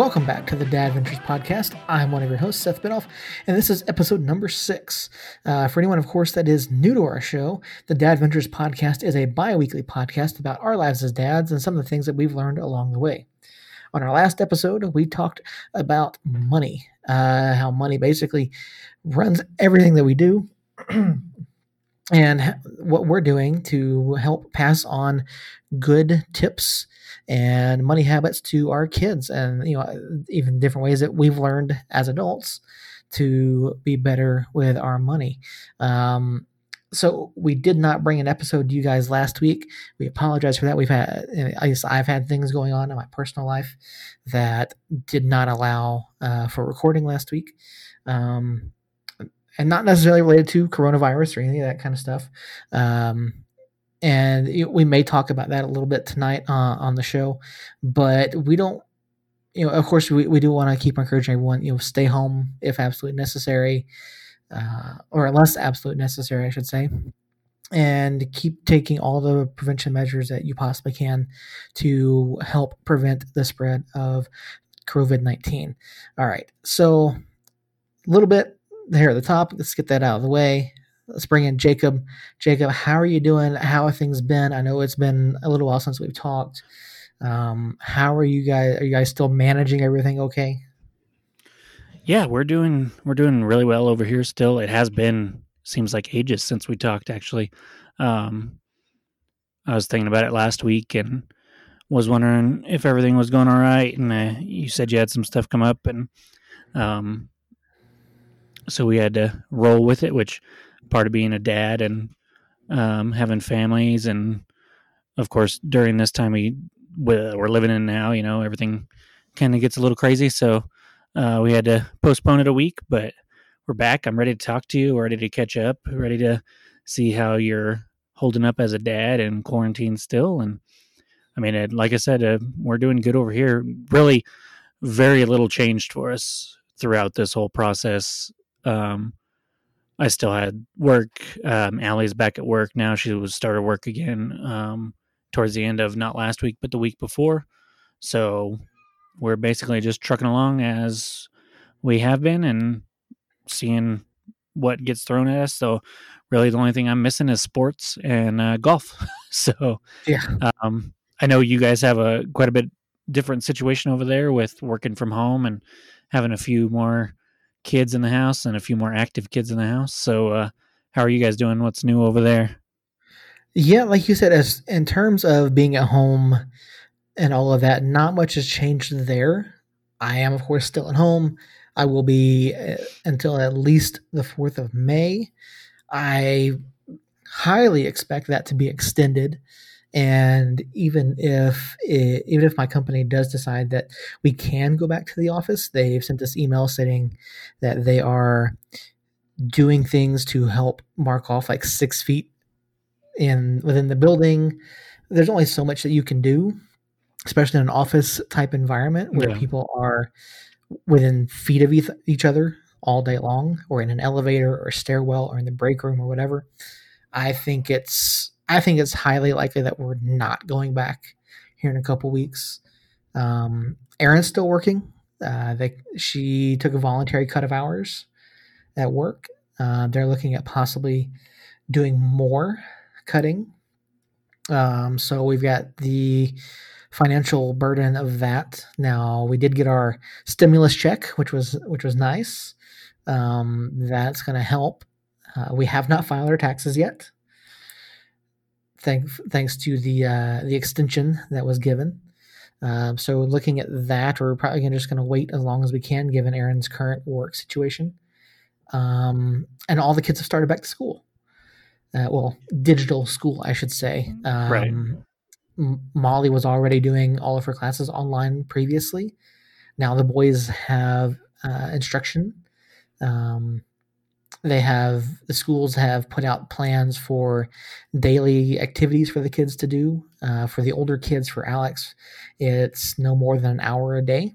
welcome back to the Dadventures podcast. I'm one of your hosts, Seth Binoff, and this is episode number six. Uh, for anyone, of course, that is new to our show, the Dadventures podcast is a bi weekly podcast about our lives as dads and some of the things that we've learned along the way. On our last episode, we talked about money, uh, how money basically runs everything that we do. and what we're doing to help pass on good tips and money habits to our kids and you know even different ways that we've learned as adults to be better with our money. Um, so we did not bring an episode to you guys last week. We apologize for that. We've had i guess i've had things going on in my personal life that did not allow uh, for recording last week. Um, and not necessarily related to coronavirus or any of that kind of stuff. Um, and we may talk about that a little bit tonight uh, on the show but we don't you know of course we, we do want to keep encouraging everyone you know stay home if absolutely necessary uh, or unless absolutely necessary i should say and keep taking all the prevention measures that you possibly can to help prevent the spread of covid-19 all right so a little bit here at the top let's get that out of the way let's bring in Jacob. Jacob, how are you doing? How have things been? I know it's been a little while since we've talked. Um, how are you guys? Are you guys still managing everything okay? Yeah, we're doing we're doing really well over here. Still, it has been seems like ages since we talked. Actually, um, I was thinking about it last week and was wondering if everything was going all right. And uh, you said you had some stuff come up, and um, so we had to roll with it, which part of being a dad and um, having families, and of course during this time we we're living in now, you know, everything kind of gets a little crazy. So uh, we had to postpone it a week, but we're back. I'm ready to talk to you. Ready to catch up. Ready to see how you're holding up as a dad in quarantine still. And I mean, it, like I said, uh, we're doing good over here. Really, very little changed for us throughout this whole process. Um, I still had work. Um, Allie's back at work now. She was started work again um, towards the end of not last week, but the week before. So we're basically just trucking along as we have been and seeing what gets thrown at us. So really, the only thing I'm missing is sports and uh, golf. so yeah, um, I know you guys have a quite a bit different situation over there with working from home and having a few more kids in the house and a few more active kids in the house. So, uh, how are you guys doing? What's new over there? Yeah, like you said, as in terms of being at home and all of that, not much has changed there. I am, of course, still at home. I will be uh, until at least the 4th of May. I highly expect that to be extended and even if it, even if my company does decide that we can go back to the office, they've sent us email saying that they are doing things to help mark off like six feet in within the building. There's only so much that you can do, especially in an office type environment where yeah. people are within feet of each other all day long, or in an elevator or stairwell or in the break room or whatever. I think it's I think it's highly likely that we're not going back here in a couple weeks. Um, Erin's still working. Uh, they, she took a voluntary cut of hours at work. Uh, they're looking at possibly doing more cutting. Um, so we've got the financial burden of that. Now we did get our stimulus check, which was which was nice. Um, that's going to help. Uh, we have not filed our taxes yet thank, thanks to the uh, the extension that was given. Um, so looking at that, we're probably just going to wait as long as we can, given Erin's current work situation. Um, and all the kids have started back to school. Uh, well, digital school, I should say. Um, right. M- Molly was already doing all of her classes online previously. Now the boys have uh, instruction. Um, they have the schools have put out plans for daily activities for the kids to do. Uh, for the older kids, for Alex, it's no more than an hour a day,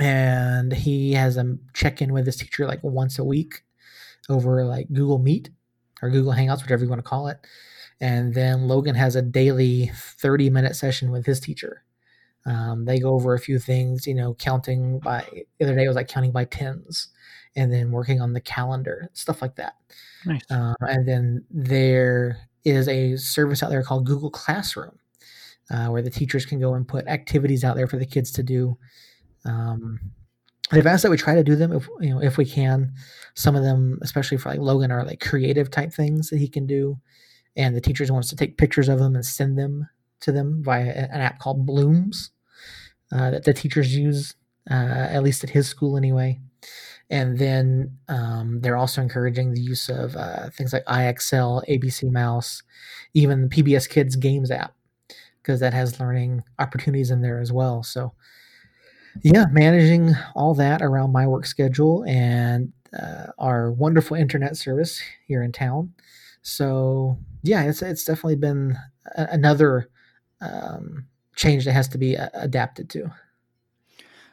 and he has a check in with his teacher like once a week over like Google Meet or Google Hangouts, whatever you want to call it. And then Logan has a daily 30 minute session with his teacher Um, they go over a few things, you know, counting by the other day it was like counting by tens, and then working on the calendar, stuff like that. Nice. Um, and then there is a service out there called Google Classroom, uh, where the teachers can go and put activities out there for the kids to do. Um, they've asked that we try to do them if you know if we can. Some of them, especially for like Logan, are like creative type things that he can do, and the teachers wants to take pictures of them and send them to them via an app called Bloomz uh, that the teachers use, uh, at least at his school anyway. And then um, they're also encouraging the use of uh, things like IXL, ABC Mouse, even the PBS Kids Games app, because that has learning opportunities in there as well. So, yeah, managing all that around my work schedule and uh, our wonderful internet service here in town. So, yeah, it's it's definitely been a- another um, change that has to be uh, adapted to.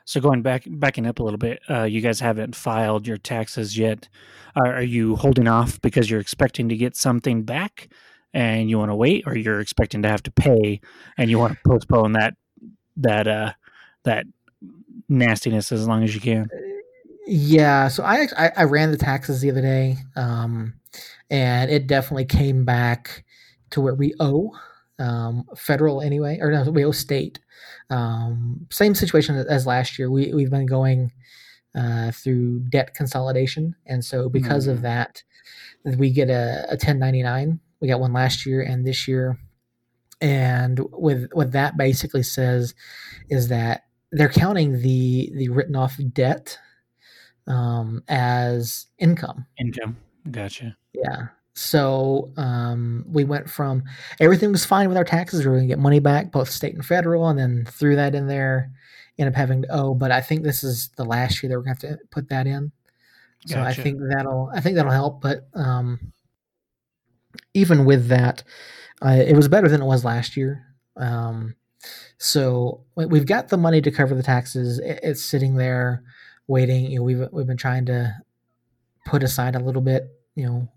So going back backing up a little bit, uh, you guys haven't filed your taxes yet. Are, are, you holding off because you're expecting to get something back and you want to wait, or you're expecting to have to pay and you want to postpone that that uh, that nastiness as long as you can? Yeah, so I I, I ran the taxes the other day, um, and it definitely came back to where we owe um, federal anyway, or no, we owe state. Um, same situation as last year. We we've been going uh, through debt consolidation, and so because mm. of that, we get a, a 1099. We got one last year and this year, and with what that basically says is that they're counting the the written off debt um, as income. Income, gotcha. Yeah, so um, we went from everything was fine with our taxes. We were going to get money back, both state and federal, and then threw that in there. End up having to owe, but I think this is the last year that we're going to have to put that in. So gotcha. I think that'll I think that'll help. But um, even with that, uh, it was better than it was last year. Um, so we've got the money to cover the taxes. It's sitting there waiting. You know, we've we've been trying to put aside a little bit. You know,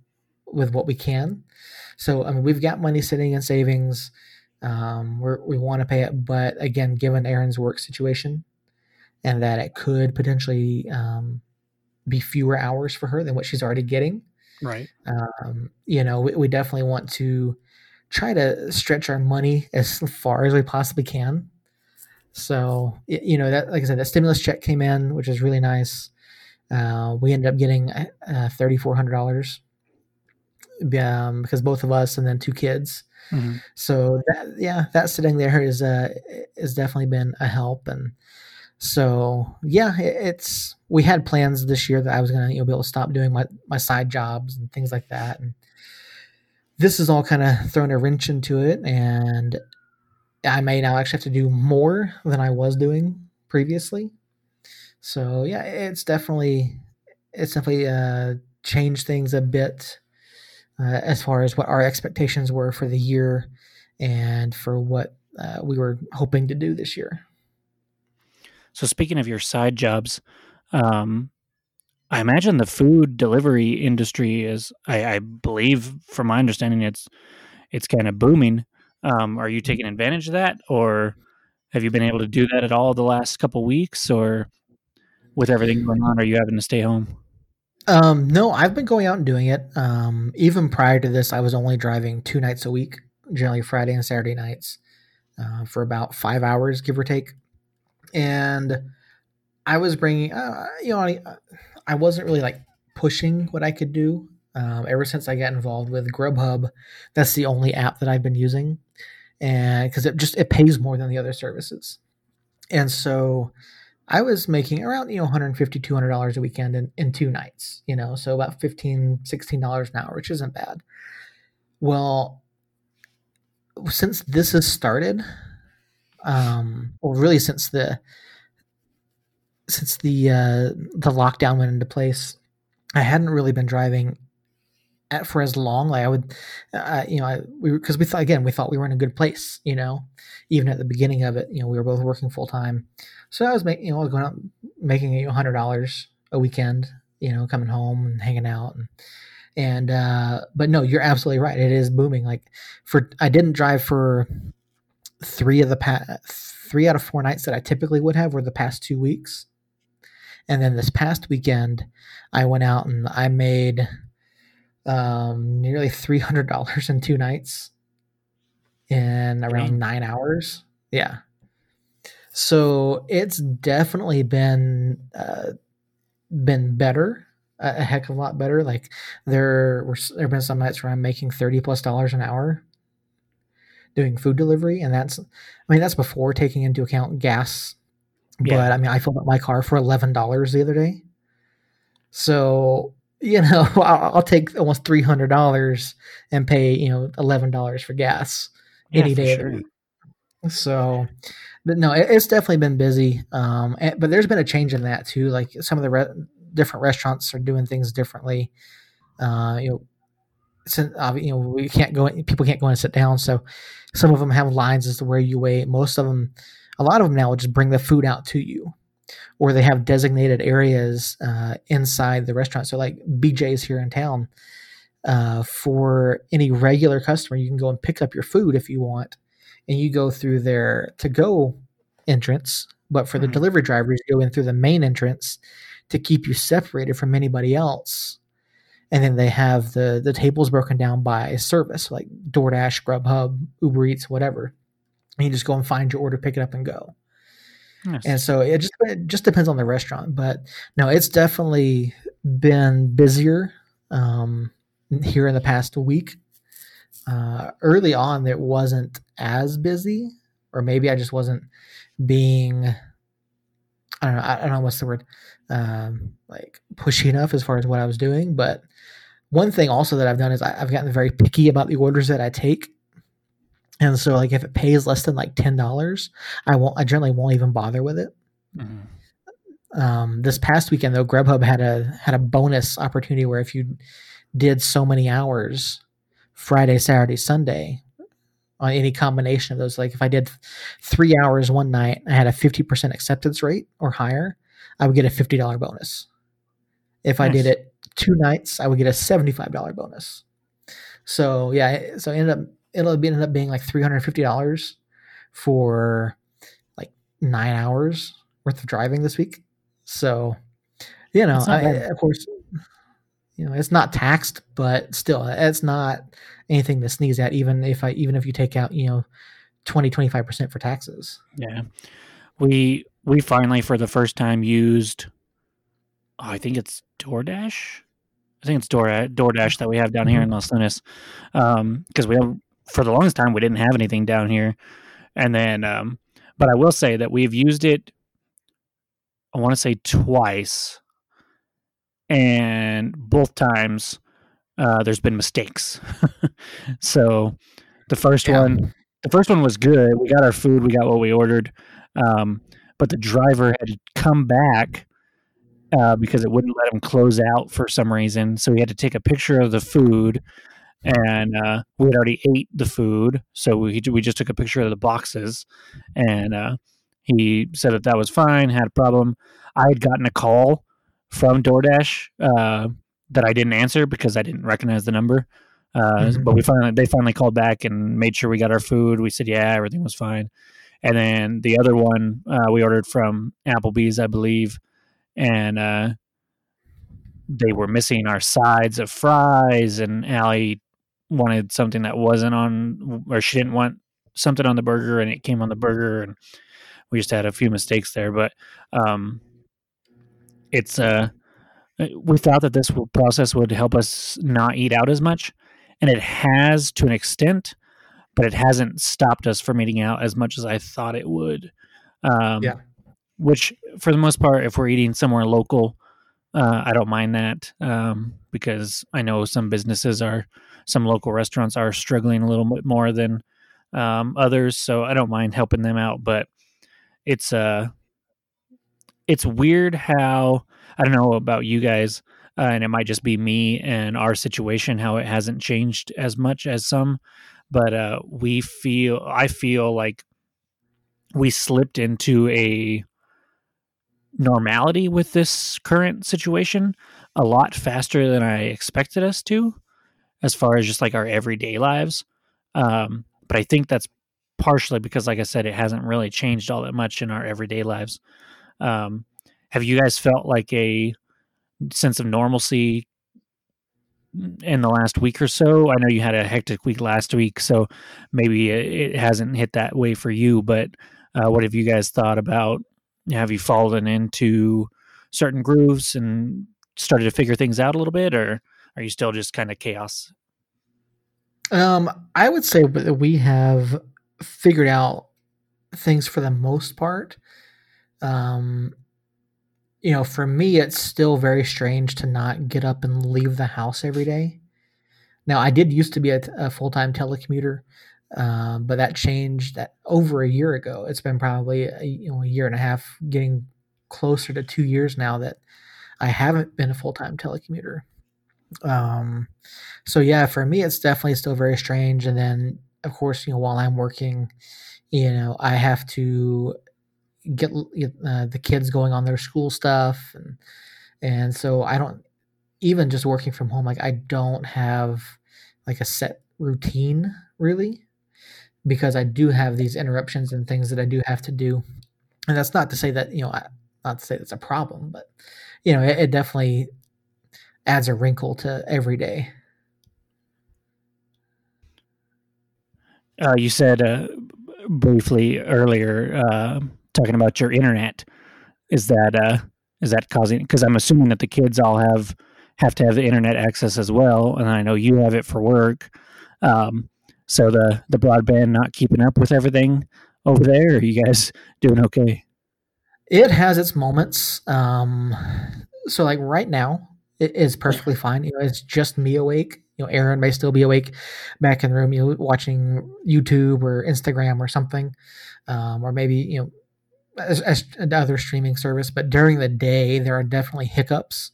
with what we can. So I mean, we've got money sitting in savings. Um, we we want to pay it, but again, given Erin's work situation, and that it could potentially um, be fewer hours for her than what she's already getting. Right. Um, you know, we, we definitely want to try to stretch our money as far as we possibly can. So, you know, that like I said, that stimulus check came in, which is really nice. Uh, we ended up getting uh, thirty four hundred dollars um, because both of us and then two kids. Mm-hmm. So that yeah, that sitting there is uh has definitely been a help, and so yeah, it, it's we had plans this year that I was gonna you know be able to stop doing my my side jobs and things like that, and this is all kind of thrown a wrench into it, and I may now actually have to do more than I was doing previously. So yeah, it's definitely it's definitely uh, changed things a bit uh, as far as what our expectations were for the year and for what uh, we were hoping to do this year. So, speaking of your side jobs, um, I imagine the food delivery industry is, I, I believe, from my understanding, it's it's kind of booming. Um, are you taking advantage of that, or have you been able to do that at all the last couple weeks, or with everything going on, are you having to stay home? Um, no, I've been going out and doing it. Um, even prior to this, I was only driving two nights a week, generally Friday and Saturday nights, uh, for about five hours, give or take. And I was bringing, uh, you know, I, I, wasn't really like pushing what I could do. Um, ever since I got involved with Grubhub, that's the only app that I've been using, and because it just it pays more than the other services, and so I was making around, you know, 150 $200 a weekend in, in two nights, you know, so about $15, $16 an hour, which isn't bad. Well, since this has started, um, well, really since the since the uh, the lockdown went into place, I hadn't really been driving at, for as long. Like I would, uh, you know, I, we because we thought again we thought we were in a good place. You know, even at the beginning of it, you know, we were both working full time, so I was making, you know, I was going out making know, hundred dollars a weekend. You know, coming home and hanging out and and uh, but no, you're absolutely right. It is booming. Like for I didn't drive for three of the past three out of four nights that I typically would have were the past two weeks. And then this past weekend, I went out and I made um, nearly three hundred dollars in two nights in around Dang. nine hours. Yeah. So it's definitely been uh, been better, a heck of a lot better. Like there were there have been some nights where I'm making thirty plus dollars an hour doing food delivery, and that's I mean that's before taking into account gas. Yeah. But I mean, I filled up my car for eleven dollars the other day. So you know, I'll, I'll take almost three hundred dollars and pay you know eleven dollars for gas yeah, any day sure. of the week. So, but no, it, it's definitely been busy. Um, and, but there's been a change in that too. Like some of the re- different restaurants are doing things differently. Uh, you know, since uh, you know we can't go, in, people can't go in and sit down. So some of them have lines as to where you wait. Most of them, a lot of them now will just bring the food out to you or they have designated areas uh, inside the restaurant. So, like BJ's here in town, uh, for any regular customer, you can go and pick up your food if you want, and you go through their to go entrance. But for mm-hmm. the delivery drivers, you go in through the main entrance to keep you separated from anybody else. And then they have the the tables broken down by service, like DoorDash, Grubhub, Uber Eats, whatever. And you just go and find your order, pick it up, and go. And so it just it just depends on the restaurant, but no, it's definitely been busier um, here in the past week. Uh, early on, it wasn't as busy, or maybe I just wasn't being. I don't know. I don't know what's the word, um, like pushy enough as far as what I was doing. But one thing also that I've done is I, I've gotten very picky about the orders that I take and so, like, if it pays less than like ten dollars, I won't. I generally won't even bother with it. Mm-hmm. Um, this past weekend, though, Grubhub had a had a bonus opportunity where if you did so many hours, Friday, Saturday, Sunday, on any combination of those, like if I did three hours one night, I had a fifty percent acceptance rate or higher, I would get a fifty dollar bonus. If nice. I did it two nights, I would get a seventy five dollar bonus. So yeah, so I ended up it'll be ended up being like three hundred fifty dollars for like nine hours worth of driving this week. So, you know, I, of course, you know, it's not taxed, but still, it's not anything to sneeze at. Even if I, even if you take out, you know, 20, 25 percent for taxes. Yeah, we we finally for the first time used. Oh, I think it's DoorDash. I think it's Door DoorDash that we have down here in mm-hmm. Los Lunas, because um, we have for the longest time we didn't have anything down here, and then um, but I will say that we've used it. I want to say twice, and both times uh, there's been mistakes. so the first yeah. one, the first one was good. We got our food, we got what we ordered, um, but the driver had to come back uh, because it wouldn't let him close out for some reason. So he had to take a picture of the food and uh, we had already ate the food, so we we just took a picture of the boxes, and uh, he said that that was fine. Had a problem. I had gotten a call from DoorDash uh, that I didn't answer because I didn't recognize the number. Uh, mm-hmm. But we finally they finally called back and made sure we got our food. We said yeah, everything was fine. And then the other one uh, we ordered from Applebee's, I believe, and uh, they were missing our sides of fries, and Allie wanted something that wasn't on, or she didn't want something on the burger, and it came on the burger, and we just had a few mistakes there. But um, it's uh, we thought that this process would help us not eat out as much, and it has to an extent, but it hasn't stopped us from eating out as much as I thought it would. Um, yeah. Which, for the most part, if we're eating somewhere local, uh, I don't mind that um, because I know some businesses are some local restaurants are struggling a little bit more than um, others, so I don't mind helping them out. But it's uh, it's weird how I don't know about you guys, uh, and it might just be me and our situation how it hasn't changed as much as some, but uh, we feel I feel like we slipped into a normality with this current situation a lot faster than I expected us to as far as just like our everyday lives. Um, but I think that's partially because, like I said, it hasn't really changed all that much in our everyday lives. Um, have you guys felt like a sense of normalcy in the last week or so? I know you had a hectic week last week, so maybe it hasn't hit that way for you. But uh, what have you guys thought about? Have you fallen into certain grooves and started to figure things out a little bit, or are you still just kind of chaos? Um, I would say that we have figured out things for the most part. Um, you know, for me, it's still very strange to not get up and leave the house every day. Now, I did used to be a, a full time telecommuter, uh, but that changed that over a year ago. It's been probably a, you know a year and a half, getting closer to two years now that I haven't been a full time telecommuter. Um, so yeah, for me, it's definitely still very strange. And then, of course, you know, while I'm working, you know, I have to get uh, the kids going on their school stuff and and so I don't even just working from home like I don't have like a set routine really because I do have these interruptions and things that I do have to do and that's not to say that you know I, not to say that's a problem but you know it, it definitely adds a wrinkle to every day uh, you said uh, briefly earlier uh, talking about your internet. Is that uh, is that causing? Because I'm assuming that the kids all have have to have the internet access as well, and I know you have it for work. Um, so the the broadband not keeping up with everything over there. Are you guys doing okay? It has its moments. Um, so like right now, is perfectly fine. You know, it's just me awake. You know, Erin may still be awake back in the room, you know, watching YouTube or Instagram or something, um, or maybe you know as, as other streaming service, but during the day there are definitely hiccups.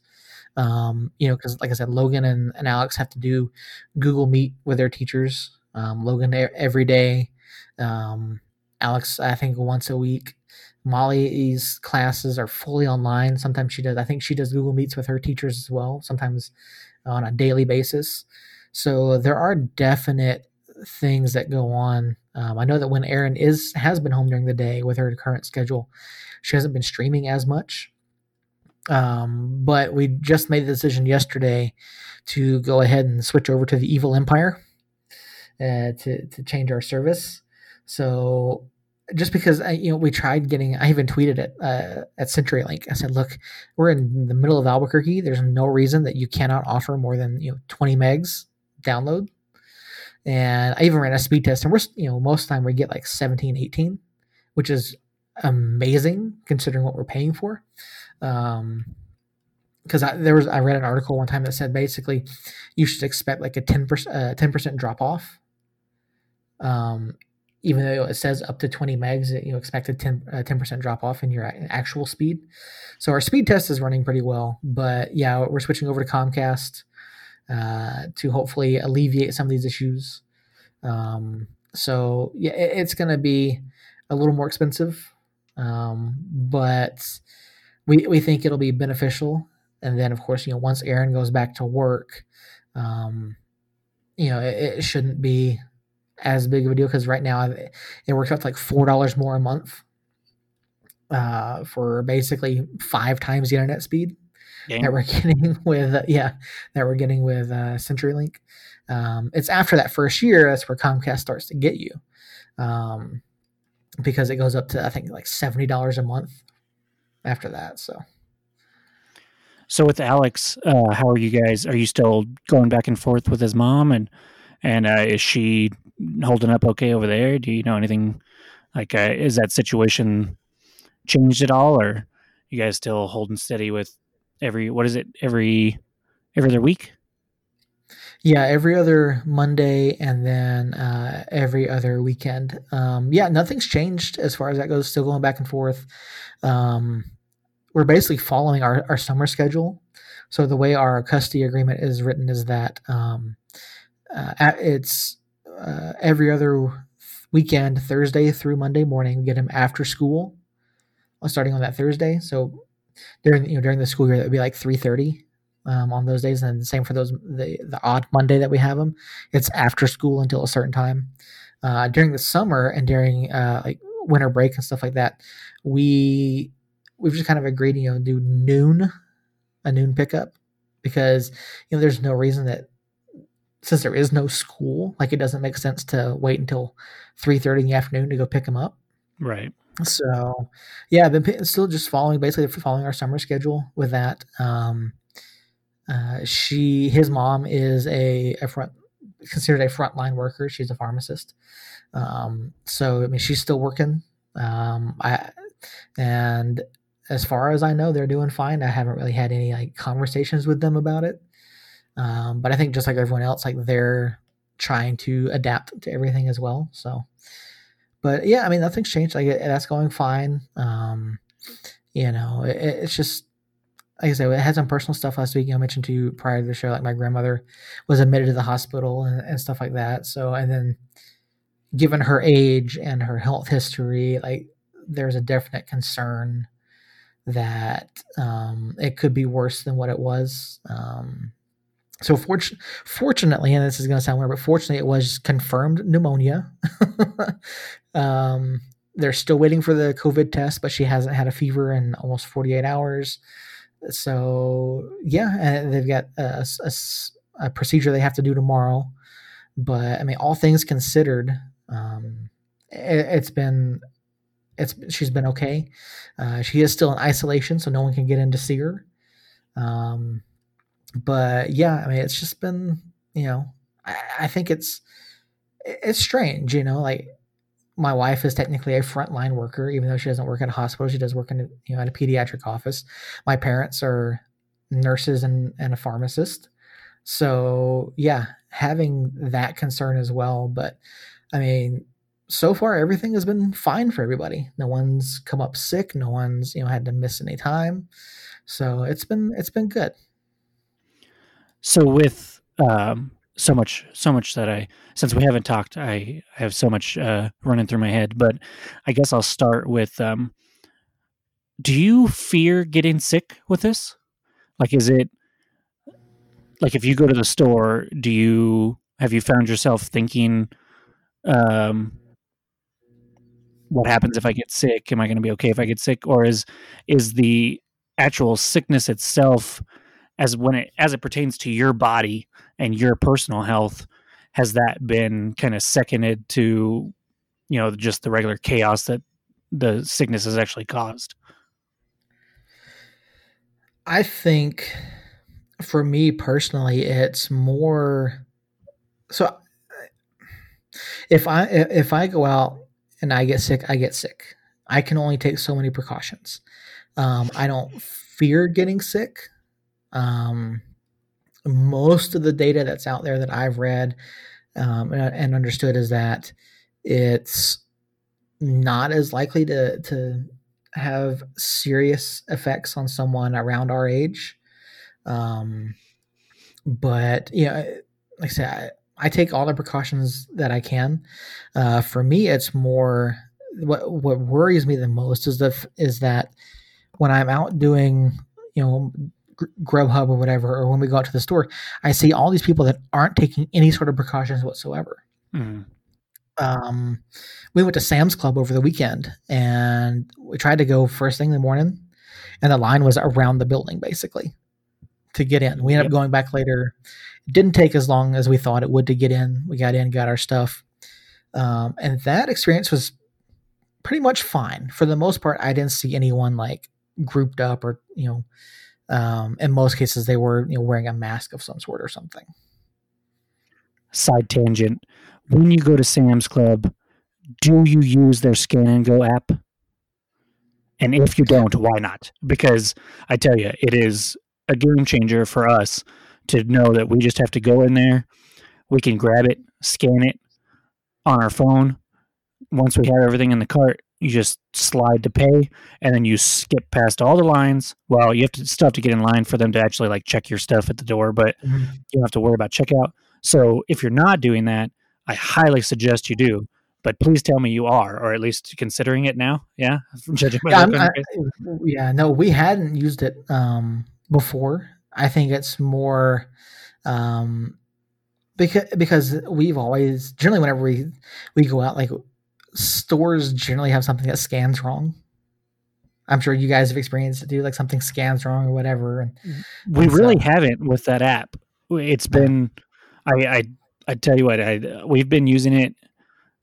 Um, you know, because like I said, Logan and, and Alex have to do Google Meet with their teachers. Um, Logan every day. Um, Alex, I think once a week. Molly's classes are fully online. Sometimes she does. I think she does Google Meets with her teachers as well. Sometimes on a daily basis. So there are definite things that go on. Um, I know that when Erin is has been home during the day with her current schedule, she hasn't been streaming as much. Um, but we just made the decision yesterday to go ahead and switch over to the Evil Empire uh, to to change our service. So just because I, you know we tried getting, I even tweeted it uh, at CenturyLink. I said, "Look, we're in the middle of Albuquerque. There's no reason that you cannot offer more than you know 20 megs download and I even ran a speed test, and we're you know most of the time we get like 17, 18, which is amazing considering what we're paying for. Um, because I there was I read an article one time that said basically you should expect like a ten percent uh, ten percent drop off. Um, even though it says up to 20 megs, you know, expect a 10 uh, percent drop off in your actual speed. So our speed test is running pretty well, but yeah, we're switching over to Comcast uh, to hopefully alleviate some of these issues. Um, so yeah, it, it's going to be a little more expensive, um, but we we think it'll be beneficial. And then of course, you know, once Erin goes back to work, um, you know, it, it shouldn't be as big of a deal because right now it works out to like four dollars more a month uh, for basically five times the internet speed that we're getting with uh, yeah that we're getting with uh, CenturyLink. Um, it's after that first year that's where Comcast starts to get you, um, because it goes up to I think like seventy dollars a month after that. So. So with Alex, uh, how are you guys? Are you still going back and forth with his mom, and and uh, is she holding up okay over there? Do you know anything? Like, uh, is that situation changed at all, or you guys still holding steady with every what is it every every other week? Yeah, every other Monday and then uh, every other weekend. Um, yeah, nothing's changed as far as that goes. Still going back and forth. Um, we're basically following our, our summer schedule. So the way our custody agreement is written is that um, uh, it's uh, every other weekend, Thursday through Monday morning. We get him after school, starting on that Thursday. So during you know during the school year that would be like three thirty um, on those days, and same for those the the odd Monday that we have them. It's after school until a certain time. uh, during the summer and during uh, like winter break and stuff like that, we we've just kind of agreed, you know, do noon, a noon pickup, because you know there's no reason that since there is no school, like it doesn't make sense to wait until three thirty in the afternoon to go pick them up. Right. So, yeah, I've been still just following basically following our summer schedule with that. Um, uh, she, his mom is a, a front considered a frontline worker. She's a pharmacist. Um, so I mean, she's still working. Um, I and as far as I know, they're doing fine. I haven't really had any like conversations with them about it. Um, but I think just like everyone else, like they're trying to adapt to everything as well. So, but yeah, I mean, nothing's changed. Like that's going fine. Um, you know, it, it's just like I said, I had some personal stuff last week. You know, I mentioned to you prior to the show, like my grandmother was admitted to the hospital and, and stuff like that. So, and then given her age and her health history, like there's a definite concern that um, it could be worse than what it was. Um, so fortunately, and this is going to sound weird, but fortunately, it was confirmed pneumonia. um, they're still waiting for the COVID test, but she hasn't had a fever in almost 48 hours. So yeah, and they've got a, a, a procedure they have to do tomorrow. But I mean, all things considered, um, it, has been it's she's been okay. Uh, she is still in isolation, so no one can get in to see her. Um, but yeah, I mean, it's just been you know, I, I think it's it's strange, you know, like my wife is technically a frontline worker, even though she doesn't work at a hospital. She does work in, you know, at a pediatric office. My parents are nurses and, and a pharmacist. So yeah, having that concern as well. But I mean, so far everything has been fine for everybody. No one's come up sick. No one's you know had to miss any time. So it's been it's been good. So with um, so much so much that I since we haven't talked, I, have so much uh, running through my head. But I guess I'll start with: um, Do you fear getting sick with this? Like, is it like if you go to the store, do you have you found yourself thinking? Um, what happens if I get sick? Am I going to be okay if I get sick? Or is is the actual sickness itself, as when it as it pertains to your body and your personal health, has that been kind of seconded to, you know, just the regular chaos that the sickness has actually caused? I think for me personally, it's more so if I if I go out and I get sick, I get sick. I can only take so many precautions. Um, I don't fear getting sick. Um, most of the data that's out there that I've read um, and, and, understood is that it's not as likely to to have serious effects on someone around our age. Um, but yeah, you know, like I said, I take all the precautions that I can. Uh, for me, it's more what what worries me the most is the is that when I'm out doing you know Grubhub or whatever, or when we go out to the store, I see all these people that aren't taking any sort of precautions whatsoever. Mm. Um, we went to Sam's Club over the weekend, and we tried to go first thing in the morning, and the line was around the building basically to get in. We ended yep. up going back later it didn't take as long as we thought it would to get in. We got in, got our stuff. Um, and that experience was pretty much fine. For the most part, I didn't see anyone like grouped up or, you know, um, in most cases they were, you know, wearing a mask of some sort or something. Side tangent. When you go to Sam's Club, do you use their scan and go app? And if you don't, why not? Because I tell you, it is a game changer for us to know that we just have to go in there, we can grab it, scan it on our phone. Once we have everything in the cart, you just slide to pay, and then you skip past all the lines. Well, you have to still have to get in line for them to actually like check your stuff at the door, but mm-hmm. you don't have to worry about checkout. So if you're not doing that, I highly suggest you do. But please tell me you are, or at least considering it now. Yeah, judging yeah, I, yeah, no, we hadn't used it um, before, I think it's more um, because because we've always generally whenever we we go out like stores generally have something that scans wrong. I'm sure you guys have experienced it too, like something scans wrong or whatever. And we and really so, haven't with that app. It's been, I, I, I tell you what, I we've been using it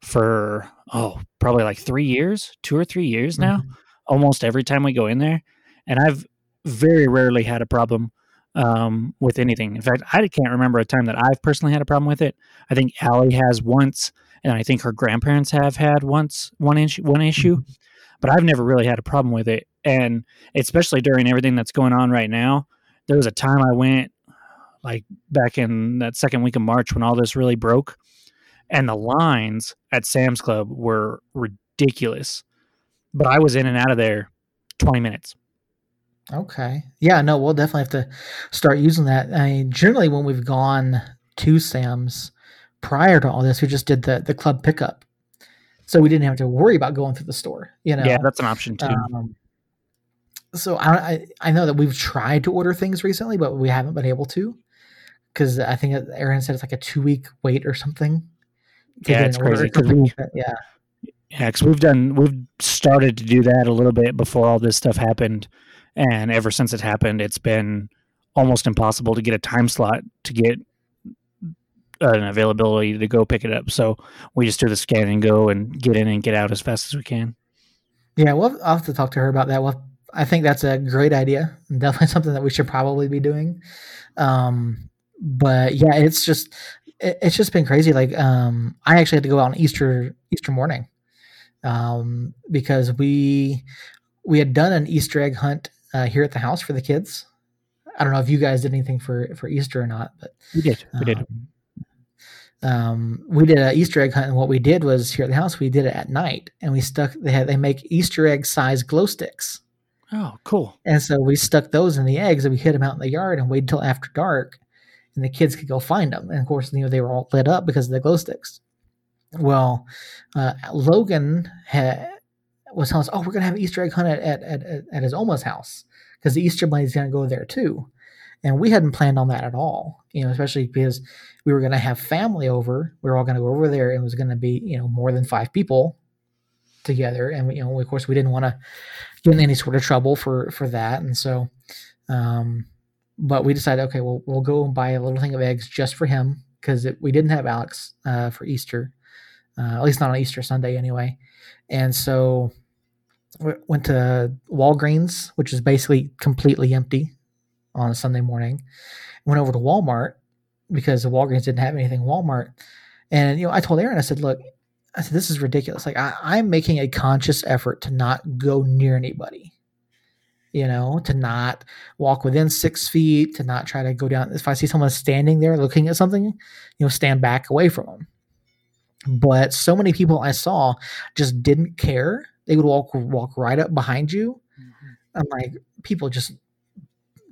for oh probably like three years, two or three years now. Mm-hmm. Almost every time we go in there, and I've very rarely had a problem um, with anything. In fact, I can't remember a time that I've personally had a problem with it. I think Allie has once, and I think her grandparents have had once one issue. One issue, mm-hmm. but I've never really had a problem with it. And especially during everything that's going on right now, there was a time I went like back in that second week of March when all this really broke, and the lines at Sam's Club were ridiculous. But I was in and out of there twenty minutes. Okay. Yeah, no, we'll definitely have to start using that. I mean, generally when we've gone to Sam's prior to all this, we just did the the club pickup. So we didn't have to worry about going through the store, you know. Yeah, that's an option too. Um, so I, I, I know that we've tried to order things recently, but we haven't been able to because I think Erin said it's like a two week wait or something. Yeah, it's crazy. We, yeah, yeah, because we've done we've started to do that a little bit before all this stuff happened, and ever since it happened, it's been almost impossible to get a time slot to get an availability to go pick it up. So we just do the scan and go and get in and get out as fast as we can. Yeah, well, I'll have to talk to her about that. Well, I think that's a great idea. Definitely something that we should probably be doing. Um, but yeah, it's just it, it's just been crazy. Like um, I actually had to go out on Easter Easter morning um, because we we had done an Easter egg hunt uh, here at the house for the kids. I don't know if you guys did anything for for Easter or not, but we did. We did. Um, we did an Easter egg hunt, and what we did was here at the house, we did it at night, and we stuck. They had they make Easter egg size glow sticks. Oh, cool! And so we stuck those in the eggs, and we hid them out in the yard, and waited until after dark, and the kids could go find them. And of course, you know they were all lit up because of the glow sticks. Well, uh, Logan had was telling us, "Oh, we're gonna have an Easter egg hunt at at, at, at his Oma's house because the Easter Bunny's gonna go there too." And we hadn't planned on that at all, you know, especially because we were gonna have family over. We were all gonna go over there, and it was gonna be you know more than five people together, and we, you know, of course, we didn't want to get in any sort of trouble for for that, and so. Um, but we decided, okay, well, we'll go and buy a little thing of eggs just for him because we didn't have Alex uh, for Easter, uh, at least not on Easter Sunday anyway. And so went to Walgreens, which is basically completely empty on a Sunday morning. Went over to Walmart because the Walgreens didn't have anything. Walmart, and you know, I told Erin, I said, "Look, I said this is ridiculous. Like I, I'm making a conscious effort to not go near anybody." you know, to not walk within six feet, to not try to go down. If I see someone standing there looking at something, you know, stand back away from them. But so many people I saw just didn't care. They would walk walk right up behind you. Mm-hmm. I'm like, people just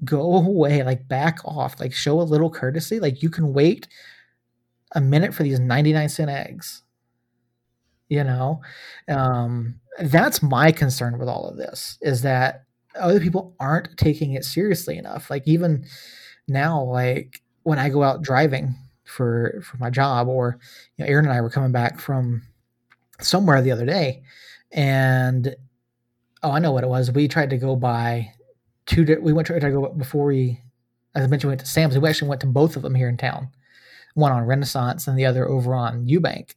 go away, like back off, like show a little courtesy. Like you can wait a minute for these 99 cent eggs. You know, um, that's my concern with all of this is that other people aren't taking it seriously enough. Like even now, like when I go out driving, for for my job or you know, Erin and I were coming back from somewhere the other day and oh I know what it was we tried to go by two we went to, to go before we as I mentioned we went to Sam's we actually went to both of them here in town one on Renaissance and the other over on Eubank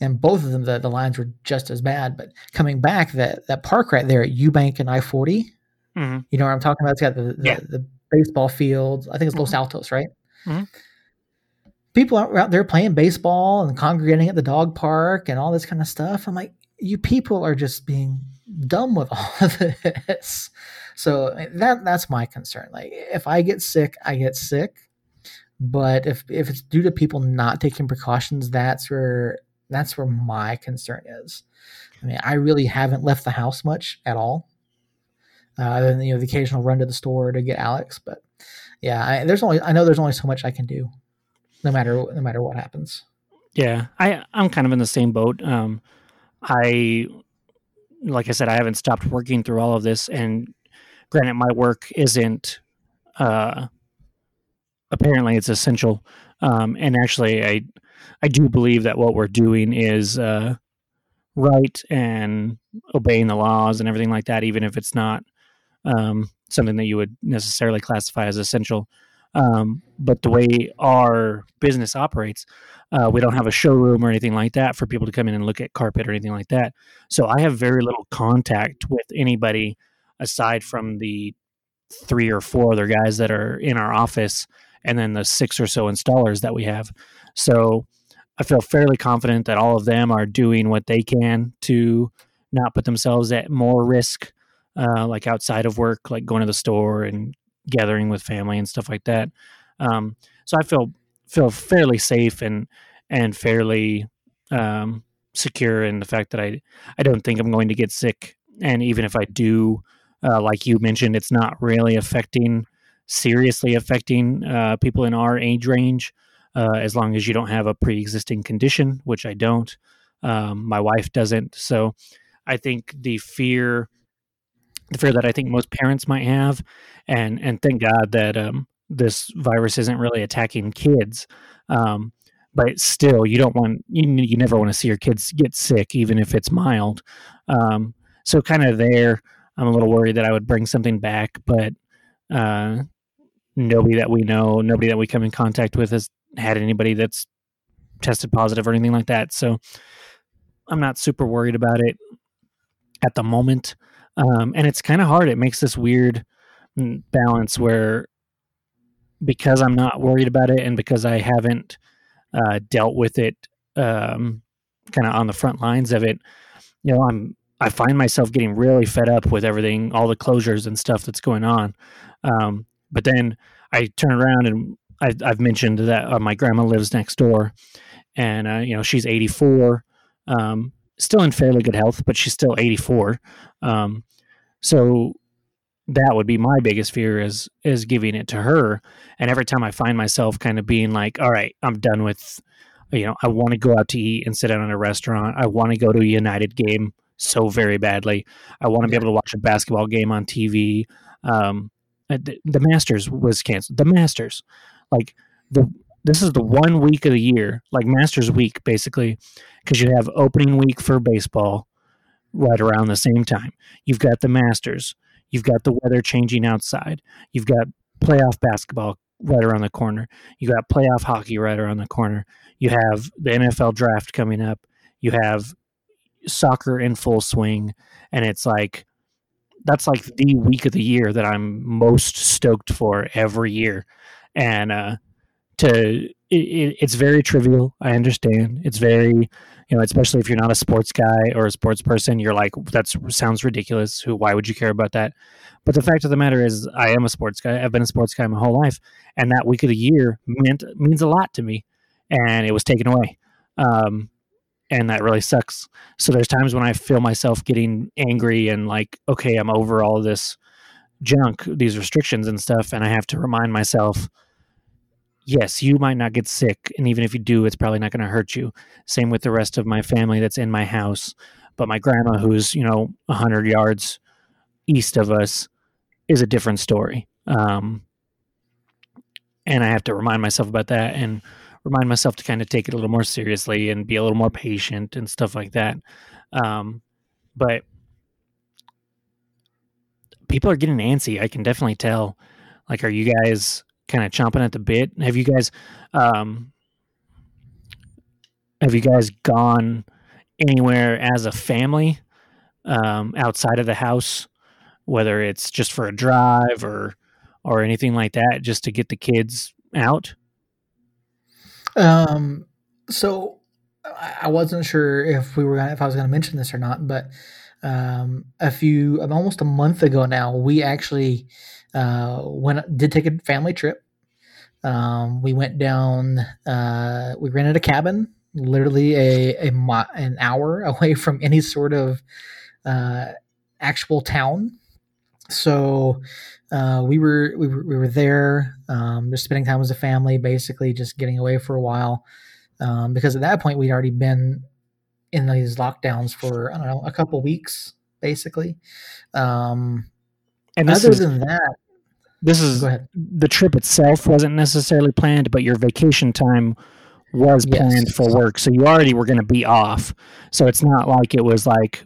and both of them the, the lines were just as bad but coming back that that park right there at Eubank and I-40 mm-hmm. you know what I'm talking about it's got the the, yeah. the baseball field I think it's Los mm-hmm. Altos right mm-hmm people are out there playing baseball and congregating at the dog park and all this kind of stuff. I'm like, you people are just being dumb with all of this. So that that's my concern. Like if I get sick, I get sick. But if if it's due to people not taking precautions, that's where that's where my concern is. I mean, I really haven't left the house much at all, uh, other than you know the occasional run to the store to get Alex. But yeah, I, there's only I know there's only so much I can do no matter no matter what happens. Yeah, I I'm kind of in the same boat. Um, I like I said, I haven't stopped working through all of this, and granted, my work isn't. Uh, apparently, it's essential, Um, and actually, I I do believe that what we're doing is uh, right and obeying the laws and everything like that, even if it's not um, something that you would necessarily classify as essential. Um, but the way our business operates, uh, we don't have a showroom or anything like that for people to come in and look at carpet or anything like that. So I have very little contact with anybody aside from the three or four other guys that are in our office and then the six or so installers that we have. So I feel fairly confident that all of them are doing what they can to not put themselves at more risk, uh, like outside of work, like going to the store and gathering with family and stuff like that. Um, so I feel feel fairly safe and and fairly um, secure in the fact that I I don't think I'm going to get sick. And even if I do, uh, like you mentioned, it's not really affecting seriously affecting uh, people in our age range. Uh, as long as you don't have a pre-existing condition, which I don't. Um, my wife doesn't. So I think the fear the fear that I think most parents might have, and and thank God that um, this virus isn't really attacking kids. Um, but still, you don't want you, you never want to see your kids get sick, even if it's mild. Um, so kind of there, I'm a little worried that I would bring something back, but uh, nobody that we know, nobody that we come in contact with has had anybody that's tested positive or anything like that. So I'm not super worried about it at the moment. Um, and it's kind of hard. It makes this weird balance where because I'm not worried about it and because I haven't uh, dealt with it um, kind of on the front lines of it, you know, I'm I find myself getting really fed up with everything, all the closures and stuff that's going on. Um, but then I turn around and I, have mentioned that uh, my grandma lives next door, and uh, you know she's 84, um, still in fairly good health, but she's still 84. Um, so that would be my biggest fear is is giving it to her. And every time I find myself kind of being like, all right, I'm done with, you know, I want to go out to eat and sit down in a restaurant. I want to go to a United game so very badly. I want to be able to watch a basketball game on TV. Um, uh, the, the Masters was canceled. The Masters, like the this is the one week of the year, like Masters week, basically, because you have opening week for baseball right around the same time. You've got the Masters. You've got the weather changing outside. You've got playoff basketball right around the corner. You got playoff hockey right around the corner. You have the NFL draft coming up. You have soccer in full swing, and it's like that's like the week of the year that I'm most stoked for every year. And uh, to it, it, it's very trivial. I understand. It's very you know, especially if you're not a sports guy or a sports person, you're like that sounds ridiculous. Who? Why would you care about that? But the fact of the matter is, I am a sports guy. I've been a sports guy my whole life, and that week of the year meant means a lot to me, and it was taken away. Um, and that really sucks. So there's times when I feel myself getting angry and like, okay, I'm over all this junk, these restrictions and stuff, and I have to remind myself, yes, you might not get sick, and even if you do, it's probably not going to hurt you. Same with the rest of my family that's in my house, but my grandma, who's you know hundred yards east of us, is a different story. Um, and I have to remind myself about that and remind myself to kind of take it a little more seriously and be a little more patient and stuff like that. Um, but people are getting antsy. I can definitely tell. Like, are you guys kind of chomping at the bit? Have you guys, um, have you guys gone anywhere as a family um, outside of the house, whether it's just for a drive or or anything like that, just to get the kids out? Um, so I wasn't sure if we were gonna, if I was going to mention this or not, but um, a few almost a month ago now, we actually uh, went did take a family trip. Um, we went down. Uh, we rented a cabin, literally a, a mo- an hour away from any sort of uh, actual town. So uh, we were we were we were there, um, just spending time as a family, basically just getting away for a while. Um, because at that point we'd already been in these lockdowns for I don't know a couple weeks, basically. Um, and other is, than that, this is the trip itself wasn't necessarily planned, but your vacation time was planned yes. for work. So you already were going to be off. So it's not like it was like,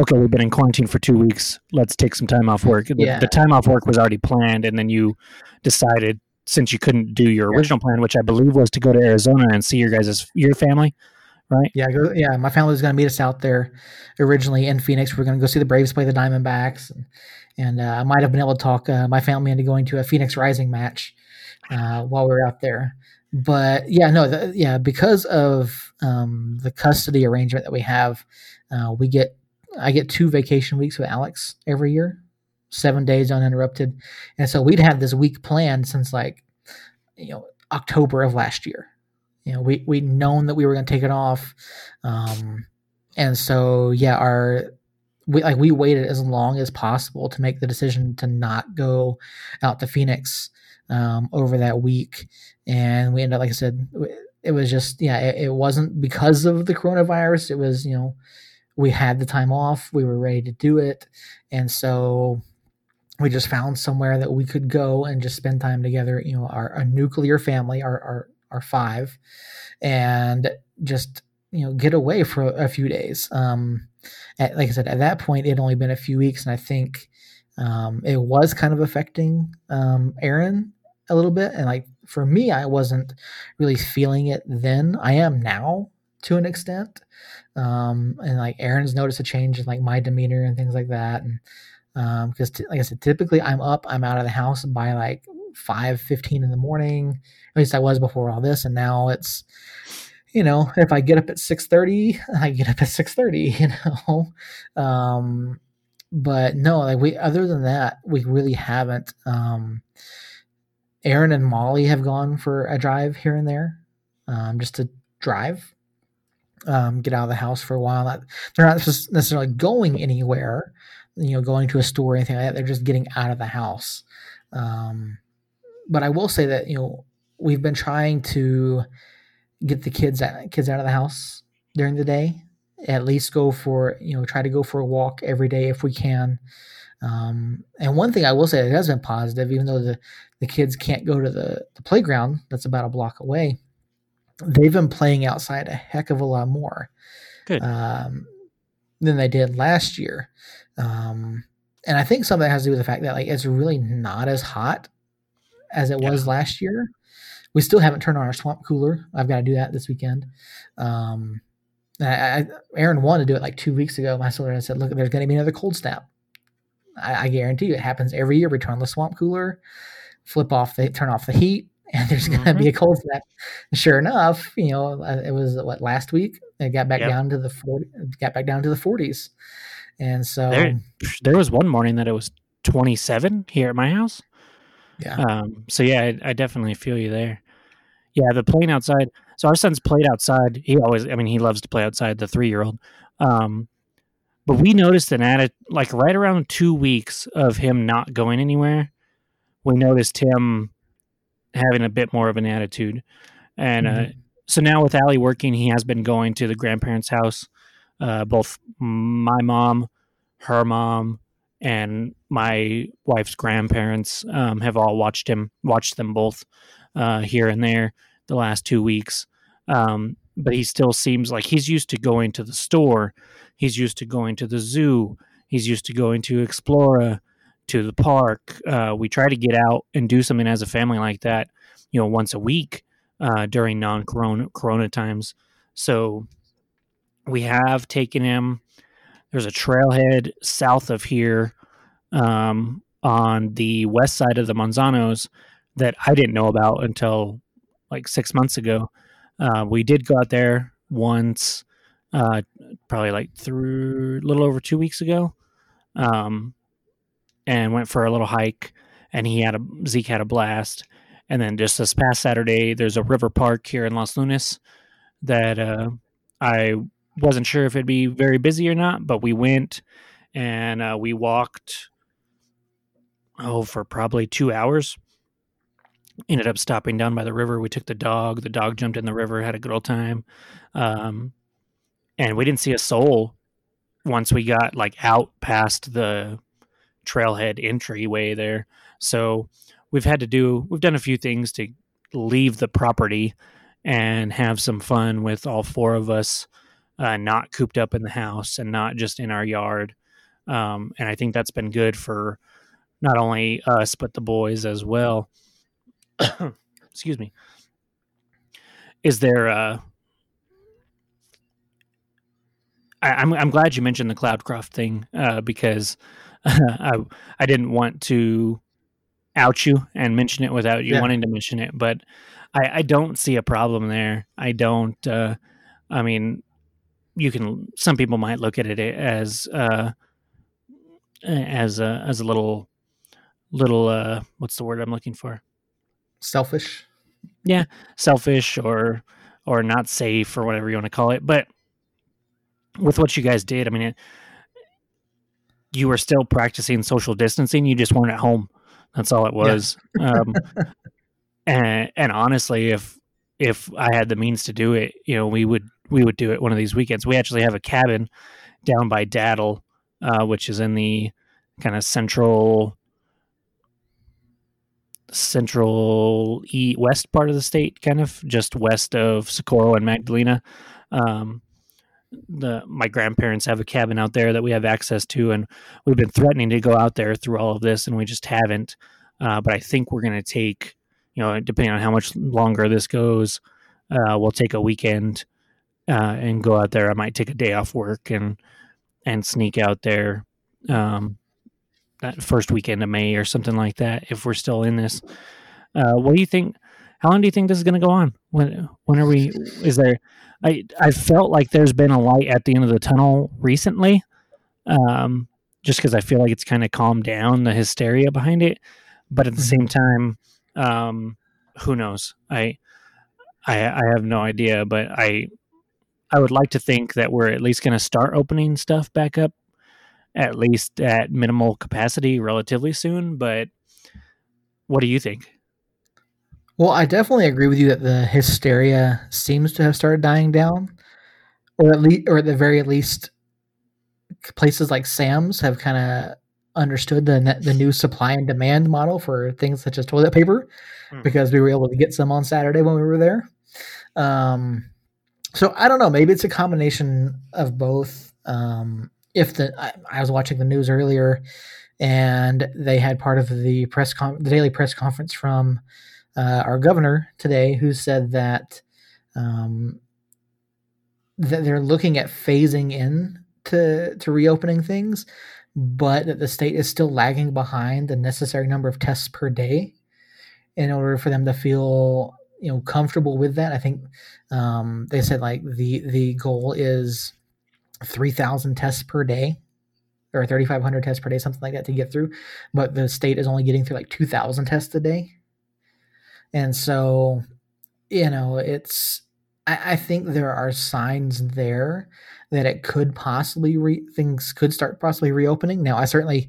okay, we've been in quarantine for two weeks. Let's take some time off work. Yeah. The, the time off work was already planned. And then you decided since you couldn't do your original plan, which I believe was to go to Arizona and see your guys' your family, right? Yeah, go, yeah. My family was going to meet us out there originally in Phoenix. We are going to go see the Braves play the Diamondbacks, and, and uh, I might have been able to talk uh, my family into going to a Phoenix Rising match uh, while we were out there. But yeah, no, the, yeah, because of um, the custody arrangement that we have, uh, we get I get two vacation weeks with Alex every year, seven days uninterrupted, and so we'd had this week planned since like you know October of last year. You know, we we'd known that we were going to take it off, um, and so yeah, our we like we waited as long as possible to make the decision to not go out to Phoenix um, over that week, and we ended up, like I said, it was just yeah, it, it wasn't because of the coronavirus. It was you know we had the time off, we were ready to do it, and so we just found somewhere that we could go and just spend time together. You know, our, our nuclear family, our, our or five, and just you know get away for a few days. Um, at, like I said, at that point, it had only been a few weeks, and I think um, it was kind of affecting um, Erin a little bit. And like for me, I wasn't really feeling it then. I am now to an extent. Um, and like Erin's noticed a change in like my demeanor and things like that. And because um, t- like I said, typically I'm up, I'm out of the house by like five fifteen in the morning. At least I was before all this, and now it's you know if I get up at six thirty, I get up at six thirty. You know, um, but no, like we other than that, we really haven't. Um, Aaron and Molly have gone for a drive here and there, um, just to drive, um, get out of the house for a while. They're not necessarily going anywhere, you know, going to a store or anything like that. They're just getting out of the house. Um, but I will say that you know we've been trying to get the kids out, kids out of the house during the day. At least go for you know try to go for a walk every day if we can. Um, and one thing I will say that has been positive, even though the the kids can't go to the, the playground that's about a block away, they've been playing outside a heck of a lot more um, than they did last year. Um, and I think some of that has to do with the fact that like it's really not as hot as it was last year. We still haven't turned on our swamp cooler. I've got to do that this weekend. Um, I, I, Erin wanted to do it like two weeks ago. My sister said, "Look, there's going to be another cold snap. I, I, guarantee you, it happens every year. We turn on the swamp cooler, flip off the turn off the heat, and there's going to mm-hmm. be a cold snap." sure enough, you know, uh, it was what last week. It got back yep. down to the 40, got back down to the 40s, and so there, there was one morning that it was 27 here at my house. Yeah. Um, so yeah, I, I, definitely feel you there. Yeah, the playing outside. So our son's played outside. He always, I mean, he loves to play outside. The three year old. Um, but we noticed an added like right around two weeks of him not going anywhere. We noticed him having a bit more of an attitude, and uh, mm-hmm. uh, so now with Ali working, he has been going to the grandparents' house. Uh, both my mom, her mom, and my wife's grandparents um, have all watched him, watched them both uh, here and there the last two weeks. Um, but he still seems like he's used to going to the store, he's used to going to the zoo, he's used to going to Explora, to the park. Uh, we try to get out and do something as a family like that, you know, once a week uh, during non-corona times. So we have taken him there's a trailhead south of here um, on the west side of the Manzanos that I didn't know about until like six months ago. Uh, we did go out there once, uh, probably like through a little over two weeks ago, um, and went for a little hike. And he had a Zeke had a blast. And then just this past Saturday, there's a river park here in Los Lunas that uh, I wasn't sure if it'd be very busy or not, but we went and uh, we walked oh for probably two hours. Ended up stopping down by the river. We took the dog. The dog jumped in the river, had a good old time, um, and we didn't see a soul once we got like out past the trailhead entryway there. So we've had to do we've done a few things to leave the property and have some fun with all four of us uh, not cooped up in the house and not just in our yard. Um, and I think that's been good for not only us but the boys as well. Excuse me. Is there? Uh, I, I'm I'm glad you mentioned the Cloudcroft thing uh, because I I didn't want to out you and mention it without you yeah. wanting to mention it, but I, I don't see a problem there. I don't. Uh, I mean, you can. Some people might look at it as uh, as a as a little little uh, what's the word I'm looking for? Selfish. Yeah, selfish or or not safe or whatever you want to call it. But with what you guys did, I mean, it, you were still practicing social distancing. You just weren't at home. That's all it was. Yeah. um, and and honestly, if if I had the means to do it, you know, we would we would do it one of these weekends. We actually have a cabin down by Datil, uh, which is in the kind of central central e west part of the state, kind of just west of Socorro and Magdalena. Um, the my grandparents have a cabin out there that we have access to, and we've been threatening to go out there through all of this, and we just haven't. Uh, but I think we're going to take, you know, depending on how much longer this goes, uh, we'll take a weekend uh, and go out there. I might take a day off work and and sneak out there um, that first weekend of May or something like that if we're still in this. Uh, what do you think? How long do you think this is going to go on? When when are we? Is there? I I felt like there's been a light at the end of the tunnel recently, um, just because I feel like it's kind of calmed down the hysteria behind it. But at the mm-hmm. same time, um, who knows? I, I I have no idea. But I I would like to think that we're at least going to start opening stuff back up, at least at minimal capacity, relatively soon. But what do you think? Well, I definitely agree with you that the hysteria seems to have started dying down, or at least, or at the very least, places like Sam's have kind of understood the the new supply and demand model for things such as toilet paper, hmm. because we were able to get some on Saturday when we were there. Um, so I don't know. Maybe it's a combination of both. Um, if the I, I was watching the news earlier, and they had part of the press con- the daily press conference from uh, our governor today, who said that um, that they're looking at phasing in to to reopening things, but that the state is still lagging behind the necessary number of tests per day in order for them to feel you know comfortable with that. I think um, they said like the the goal is three thousand tests per day or 3500 tests per day something like that to get through but the state is only getting through like 2000 tests a day and so, you know, it's, I, I think there are signs there that it could possibly, re, things could start possibly reopening. Now, I certainly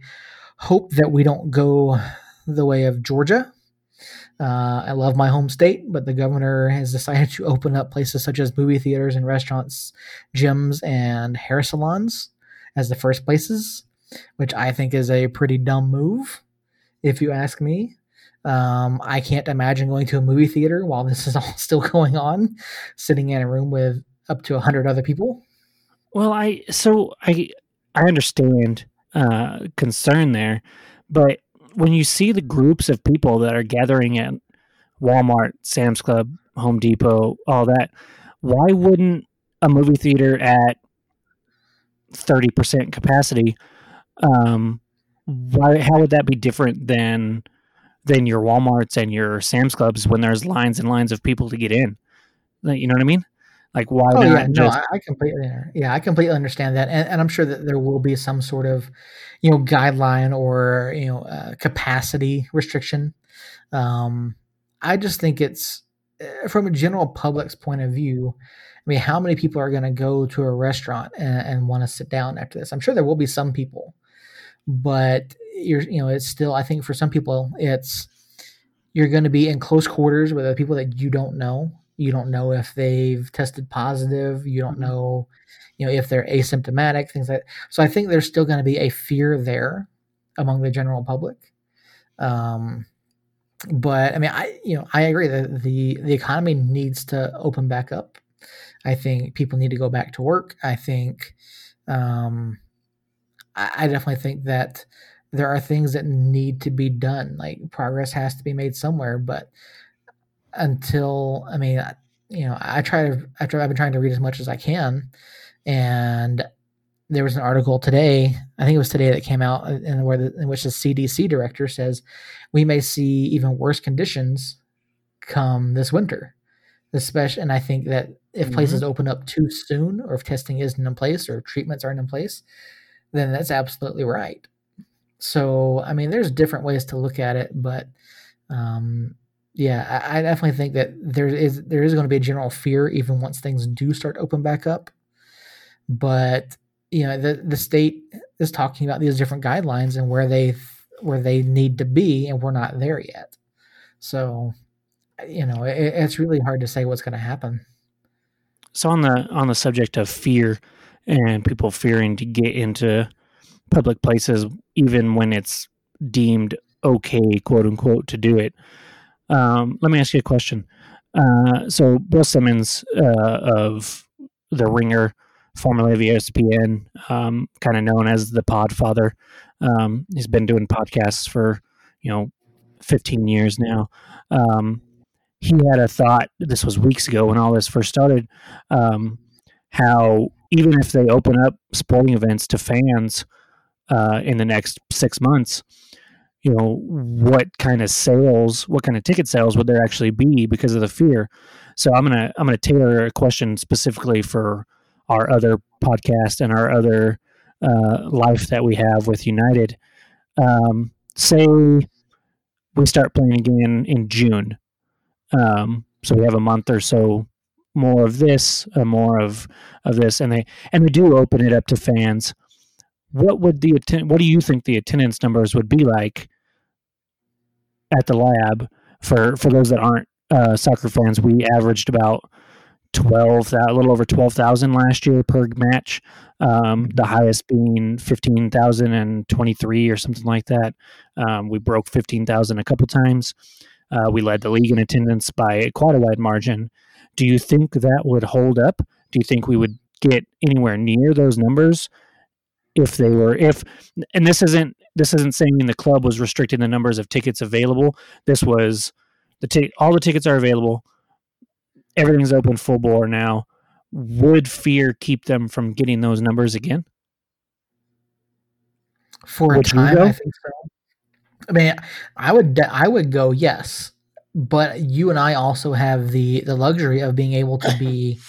hope that we don't go the way of Georgia. Uh, I love my home state, but the governor has decided to open up places such as movie theaters and restaurants, gyms, and hair salons as the first places, which I think is a pretty dumb move, if you ask me. Um, I can't imagine going to a movie theater while this is all still going on, sitting in a room with up to a hundred other people. Well, I so I I understand uh, concern there, but when you see the groups of people that are gathering at Walmart, Sam's Club, Home Depot, all that, why wouldn't a movie theater at thirty percent capacity? Um, why? How would that be different than than your Walmarts and your Sam's Clubs when there's lines and lines of people to get in. You know what I mean? Like why oh? Yeah, just... no, I, I, completely, yeah, I completely understand that, and, and, I'm sure that there will be some sort of, you know, guideline or you know, uh, capacity restriction. Um, I just think it's uh, from a general public's point of view. I mean, how many people are going to go to a restaurant and, and want to sit down after this? I'm sure there will be some people, but you're you know it's still I think for some people it's you're going to be in close quarters with people that you don't know. You don't know if they've tested positive. You don't mm-hmm. know, you know, if they're asymptomatic, things like. That. So I think there's still going to be a fear there, among the general public. Um, but I mean, I you know I agree that the the economy needs to open back up. I think people need to go back to work. I think um, I, I definitely think that there are things that need to be done. Like progress has to be made somewhere, but until I mean, you know, I try to try, I've been trying to read as much as I can, and there was an article today. I think it was today that came out in where the, in which the CDC director says we may see even worse conditions come this winter. Especially, and I think that if mm-hmm. places open up too soon, or if testing isn't in place, or treatments aren't in place, then that's absolutely right. So, I mean, there's different ways to look at it, but um, yeah, I, I, definitely think that there is there is going to be a general fear even once things do start to open back up. But you know, the the state is talking about these different guidelines and where they where they need to be, and we're not there yet. So, you know, it, it's really hard to say what's going to happen. So on the on the subject of fear and people fearing to get into public places, even when it's deemed okay, quote unquote, to do it. Um, let me ask you a question. Uh, so Bill Simmons uh, of the Ringer, formerly of ESPN, um, kind of known as the Podfather. Um, he's been doing podcasts for you know 15 years now. Um, he had a thought. This was weeks ago when all this first started. Um, how even if they open up sporting events to fans uh, in the next six months, you know what kind of sales, what kind of ticket sales would there actually be because of the fear? So I'm gonna I'm gonna tailor a question specifically for our other podcast and our other uh, life that we have with United. Um, say we start playing again in June, um, so we have a month or so more of this, uh, more of of this, and they and they do open it up to fans. What would the attend? What do you think the attendance numbers would be like at the lab for for those that aren't uh, soccer fans? We averaged about twelve, a little over twelve thousand last year per match. Um, the highest being fifteen thousand and twenty three or something like that. Um, we broke fifteen thousand a couple times. Uh, we led the league in attendance by quite a wide margin. Do you think that would hold up? Do you think we would get anywhere near those numbers if they were if and this isn't this isn't saying the club was restricting the numbers of tickets available. This was the t- all the tickets are available. Everything's open full bore now. Would fear keep them from getting those numbers again? For would a time, I think so. I mean, I would I would go yes but you and I also have the the luxury of being able to be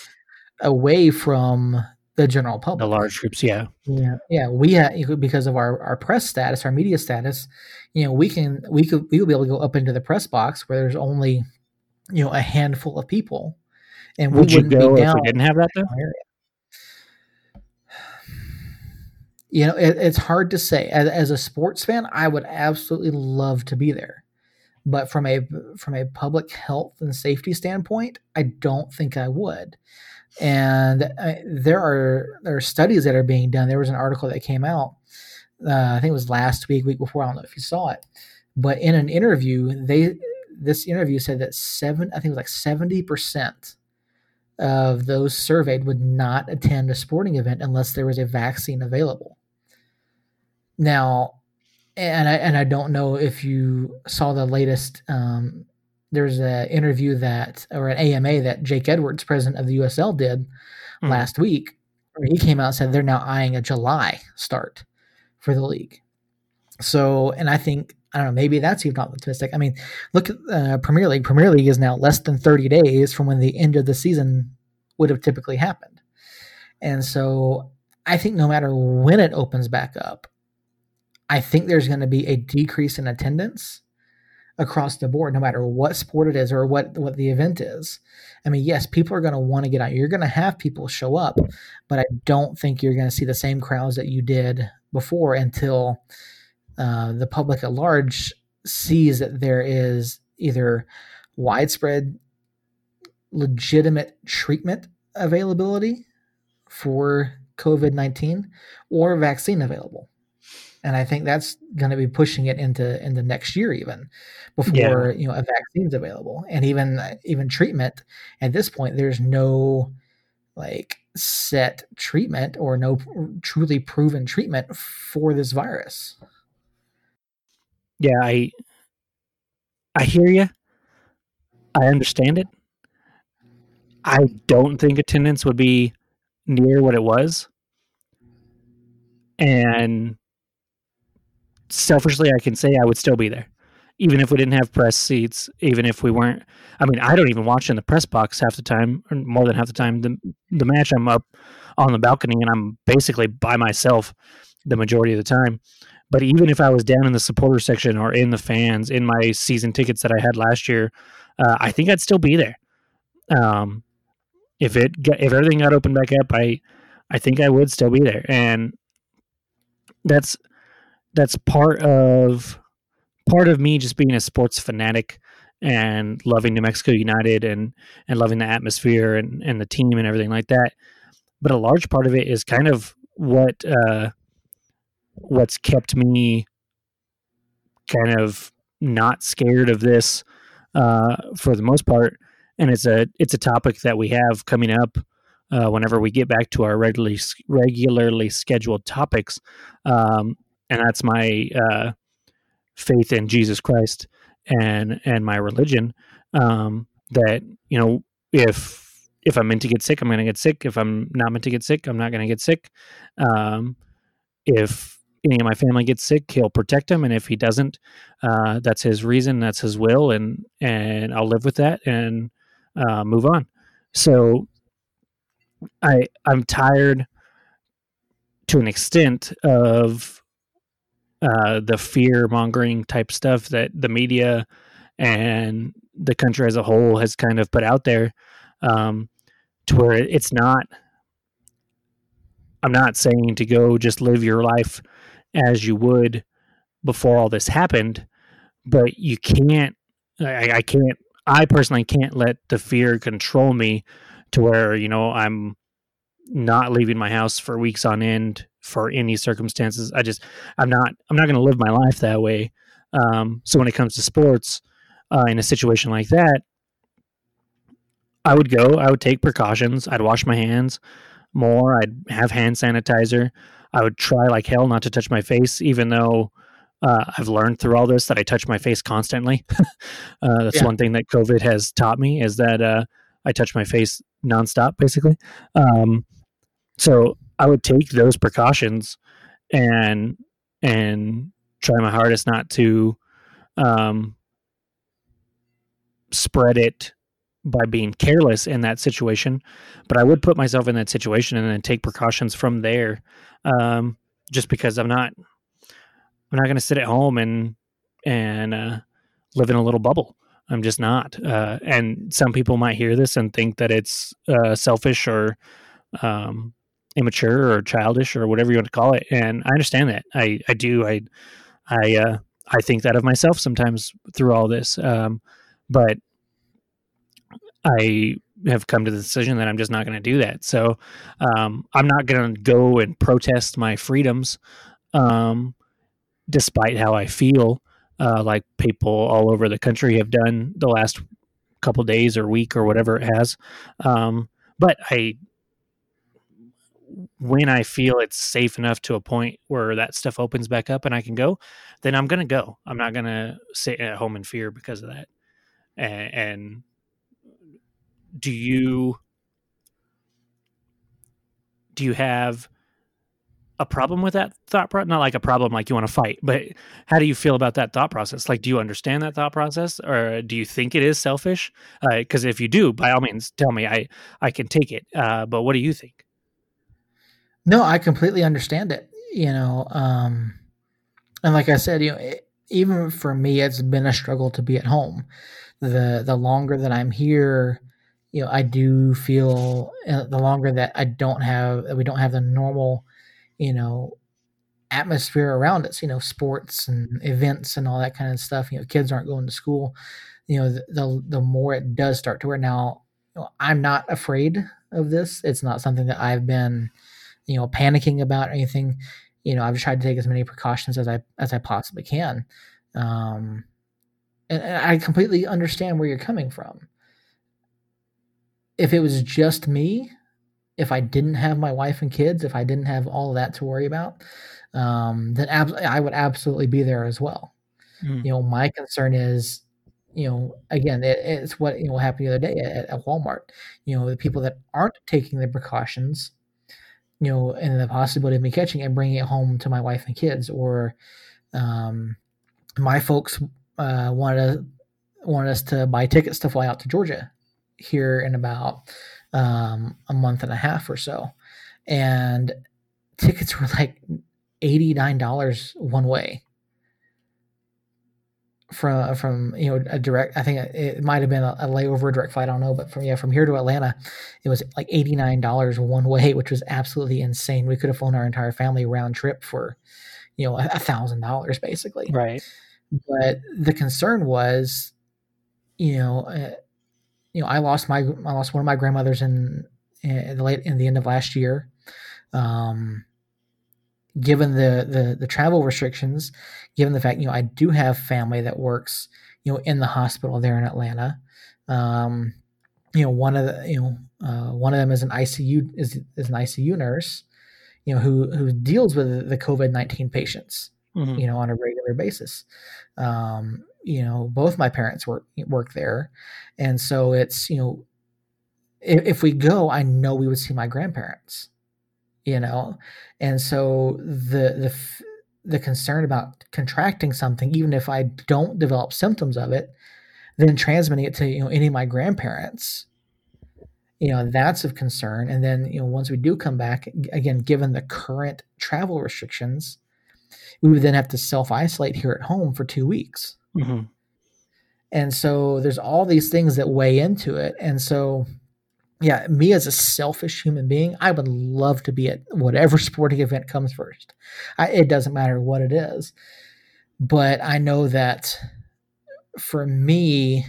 away from the general public. The large groups, yeah, yeah, yeah. We uh, have because of our our press status, our media status. You know, we can we could we will be able to go up into the press box where there's only you know a handful of people, and Would we wouldn't be down. If we didn't have that though. You know, it, it's hard to say. As, as a sports fan, I would absolutely love to be there but from a from a public health and safety standpoint, I don't think I would. And uh, there are there are studies that are being done. There was an article that came out, uh, I think it was last week, week before. I don't know if you saw it, but in an interview, they this interview said that seven, I think it was like seventy percent of those surveyed would not attend a sporting event unless there was a vaccine available. Now, and I and I don't know if you saw the latest. Um, there's an interview that or an AMA that Jake Edwards, president of the USL, did mm. last week, where he came out and said they're now eyeing a July start for the league. So, and I think I don't know, maybe that's even optimistic. I mean, look at uh, Premier League. Premier League is now less than 30 days from when the end of the season would have typically happened, and so I think no matter when it opens back up, I think there's going to be a decrease in attendance across the board, no matter what sport it is or what what the event is. I mean, yes, people are going to want to get out. You're going to have people show up, but I don't think you're going to see the same crowds that you did before until uh, the public at large sees that there is either widespread, legitimate treatment availability for COVID nineteen or vaccine available. And I think that's going to be pushing it into into next year even before yeah. you know a vaccine's available and even uh, even treatment at this point there's no like set treatment or no truly proven treatment for this virus. Yeah, I I hear you. I understand it. I don't think attendance would be near what it was. And selfishly, I can say I would still be there, even if we didn't have press seats, even if we weren't. I mean, I don't even watch in the press box half the time, or more than half the time. The the match, I'm up on the balcony and I'm basically by myself the majority of the time. But even if I was down in the supporter section or in the fans in my season tickets that I had last year, uh, I think I'd still be there. Um, if it if everything got opened back up, I I think I would still be there, and that's that's part of part of me just being a sports fanatic and loving New Mexico United and and loving the atmosphere and and the team and everything like that. But a large part of it is kind of what uh, what's kept me kind of not scared of this uh, for the most part. And it's a it's a topic that we have coming up uh, whenever we get back to our regularly regularly scheduled topics, um, and that's my uh, faith in Jesus Christ and and my religion. Um, that you know, if if I'm meant to get sick, I'm going to get sick. If I'm not meant to get sick, I'm not going to get sick. Um, if any of my family gets sick, he'll protect them, and if he doesn't, uh, that's his reason, that's his will, and and I'll live with that and uh, move on. So I I'm tired to an extent of uh, the fear mongering type stuff that the media and the country as a whole has kind of put out there um, to where it's not i'm not saying to go just live your life as you would before all this happened but you can't I, I can't i personally can't let the fear control me to where you know i'm not leaving my house for weeks on end for any circumstances. I just i'm not i'm not going to live my life that way. Um, so when it comes to sports uh, in a situation like that i would go i would take precautions. I'd wash my hands more. I'd have hand sanitizer. I would try like hell not to touch my face even though uh, I've learned through all this that I touch my face constantly. uh, that's yeah. one thing that COVID has taught me is that uh, I touch my face nonstop, basically. Um, so I would take those precautions and and try my hardest not to um, spread it by being careless in that situation. But I would put myself in that situation and then take precautions from there. Um, just because I'm not I'm not going to sit at home and and uh, live in a little bubble. I'm just not. Uh, and some people might hear this and think that it's uh, selfish or um, immature or childish or whatever you want to call it. And I understand that. I, I do. I, I, uh, I think that of myself sometimes through all this. Um, but I have come to the decision that I'm just not going to do that. So um, I'm not going to go and protest my freedoms, um, despite how I feel. Uh, like people all over the country have done the last couple days or week or whatever it has. Um, but I when I feel it's safe enough to a point where that stuff opens back up and I can go, then I'm going to go. I'm not going to sit at home in fear because of that. And, and do you do you have a problem with that thought process? Not like a problem like you want to fight, but how do you feel about that thought process? Like, do you understand that thought process, or do you think it is selfish? Because uh, if you do, by all means, tell me. I I can take it. Uh, but what do you think? No, I completely understand it. You know, um, and like I said, you know, it, even for me, it's been a struggle to be at home. The the longer that I'm here, you know, I do feel uh, the longer that I don't have that we don't have the normal, you know, atmosphere around us. You know, sports and events and all that kind of stuff. You know, kids aren't going to school. You know, the the, the more it does start to wear. Now, you know, I'm not afraid of this. It's not something that I've been you know panicking about anything you know, I've tried to take as many precautions as I as I possibly can. Um, and, and I completely understand where you're coming from. If it was just me, if I didn't have my wife and kids, if I didn't have all of that to worry about, um, then ab- I would absolutely be there as well. Mm. You know, my concern is, you know, again, it, it's what you know happened the other day at, at Walmart. You know, the people that aren't taking the precautions, you know, and the possibility of me catching it and bringing it home to my wife and kids, or um, my folks uh, wanted wanted us to buy tickets to fly out to Georgia here in about um, a month and a half or so, and tickets were like eighty nine dollars one way. From from you know a direct i think it might have been a, a, layover direct flight i don't know but from yeah from here to atlanta it was like $89 one way which was absolutely insane. We could have flown our entire family round trip for you know a thousand dollars basically. Right. But the concern was you know uh, you know i lost my i lost one of my grandmothers in in the late in the end of last year um given the, the the travel restrictions, given the fact you know I do have family that works you know in the hospital there in Atlanta. Um, you know, one of the you know uh, one of them is an ICU is is an ICU nurse, you know, who who deals with the COVID nineteen patients, mm-hmm. you know, on a regular basis. Um, you know, both my parents work work there, and so it's you know, if, if we go, I know we would see my grandparents you know? And so the the the concern about contracting something even if i don't develop symptoms of it then transmitting it to you know any of my grandparents you know that's of concern. And then you know once we do come back again given the current travel restrictions we would then have to self isolate here at home for two weeks mm-hmm. and so there's all these things that weigh into it and so yeah, me as a selfish human being, I would love to be at whatever sporting event comes first. I, it doesn't matter what it is. But I know that for me,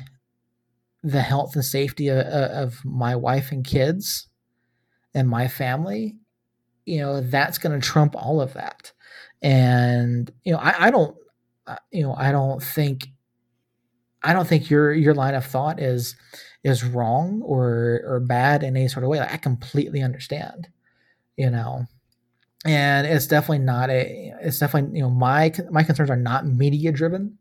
the health and safety of, of my wife and kids and my family, you know, that's going to trump all of that. And, you know, I, I don't, you know, I don't think, I don't think your, your line of thought is, is wrong or or bad in any sort of way. Like, I completely understand, you know. And it's definitely not a. It's definitely you know my my concerns are not media driven.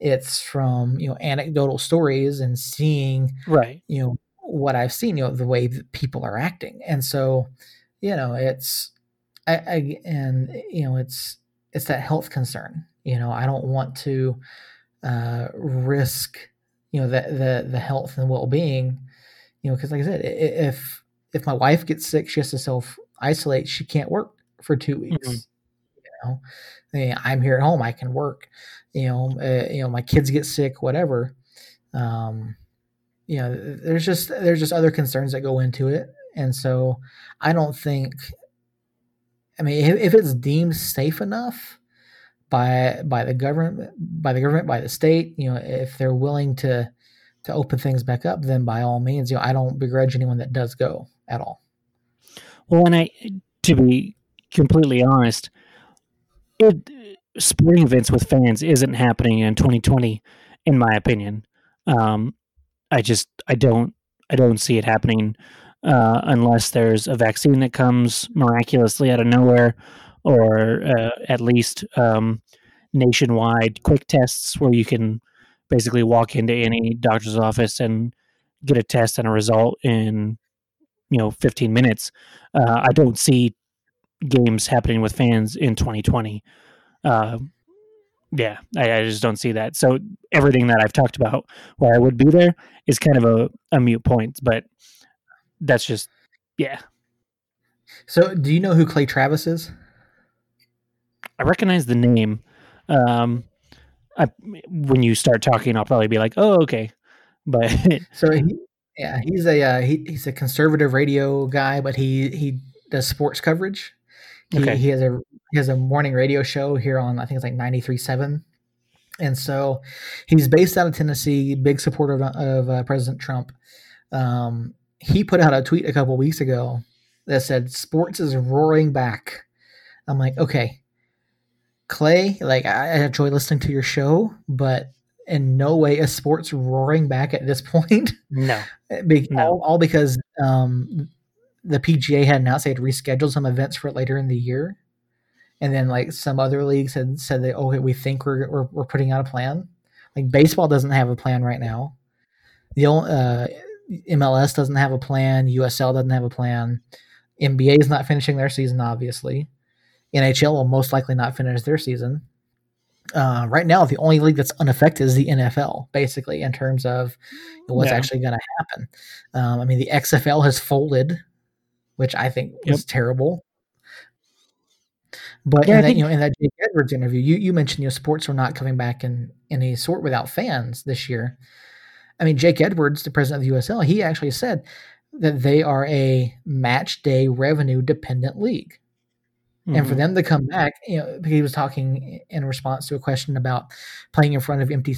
It's from you know anecdotal stories and seeing right you know what I've seen you know the way that people are acting, and so you know it's I, I and you know it's it's that health concern. You know I don't want to uh, risk you know the the the health and well being. You know, because like I said, if if my wife gets sick, she has to self isolate. She can't work for two weeks. Mm-hmm. You know, I'm here at home. I can work. You know, uh, you know, my kids get sick, whatever. Um, you know, there's just there's just other concerns that go into it, and so I don't think. I mean, if, if it's deemed safe enough, by by the government by the government by the state you know if they're willing to to open things back up then by all means you know i don't begrudge anyone that does go at all. Well and i to be completely honest it sporting events with fans isn't happening in 2020 in my opinion. Um i just i don't i don't see it happening uh, unless there's a vaccine that comes miraculously out of nowhere or uh, at least um, nationwide quick tests where you can basically walk into any doctor's office and get a test and a result in you know 15 minutes. Uh, i don't see games happening with fans in 2020 uh, yeah I, I, just don't see that. So everything that i've talked about where i would be there is kind of a, a mute point but that's just yeah. So do you know who clay travis is I recognize the name. Um, I, when you start talking, I'll probably be like, "Oh, okay." But so he, yeah, he's a uh, he, he's a conservative radio guy, but he he does sports coverage. He, okay. he has a he has a morning radio show here on I think it's like ninety three seven, and so he's based out of Tennessee. Big supporter of, of uh, President Trump. Um, he put out a tweet a couple weeks ago that said, "Sports is roaring back." I'm like, okay, Clay, like I, I enjoy listening to your show, but in no way is sports roaring back at this point. No, Be- No. all, all because um, the PGA had announced they had rescheduled some events for later in the year, and then like some other leagues had said that okay, we think we're we're, we're putting out a plan. Like baseball doesn't have a plan right now. The only, uh, MLS doesn't have a plan. USL doesn't have a plan. NBA is not finishing their season, obviously. NHL will most likely not finish their season. Uh, right now, the only league that's unaffected is the NFL, basically, in terms of what's Yeah. actually going to happen. Um, I mean, the XFL has folded, which I think was terrible. But Yeah, in that, think- you know, in that Jake Edwards interview, you, you mentioned you know sports are not coming back in any sort without fans this year. I mean, Jake Edwards, the president of the USL, he actually said that they are a match day revenue dependent league and for Mhm. them to come back, you know, he was talking in response to a question about playing in front of empty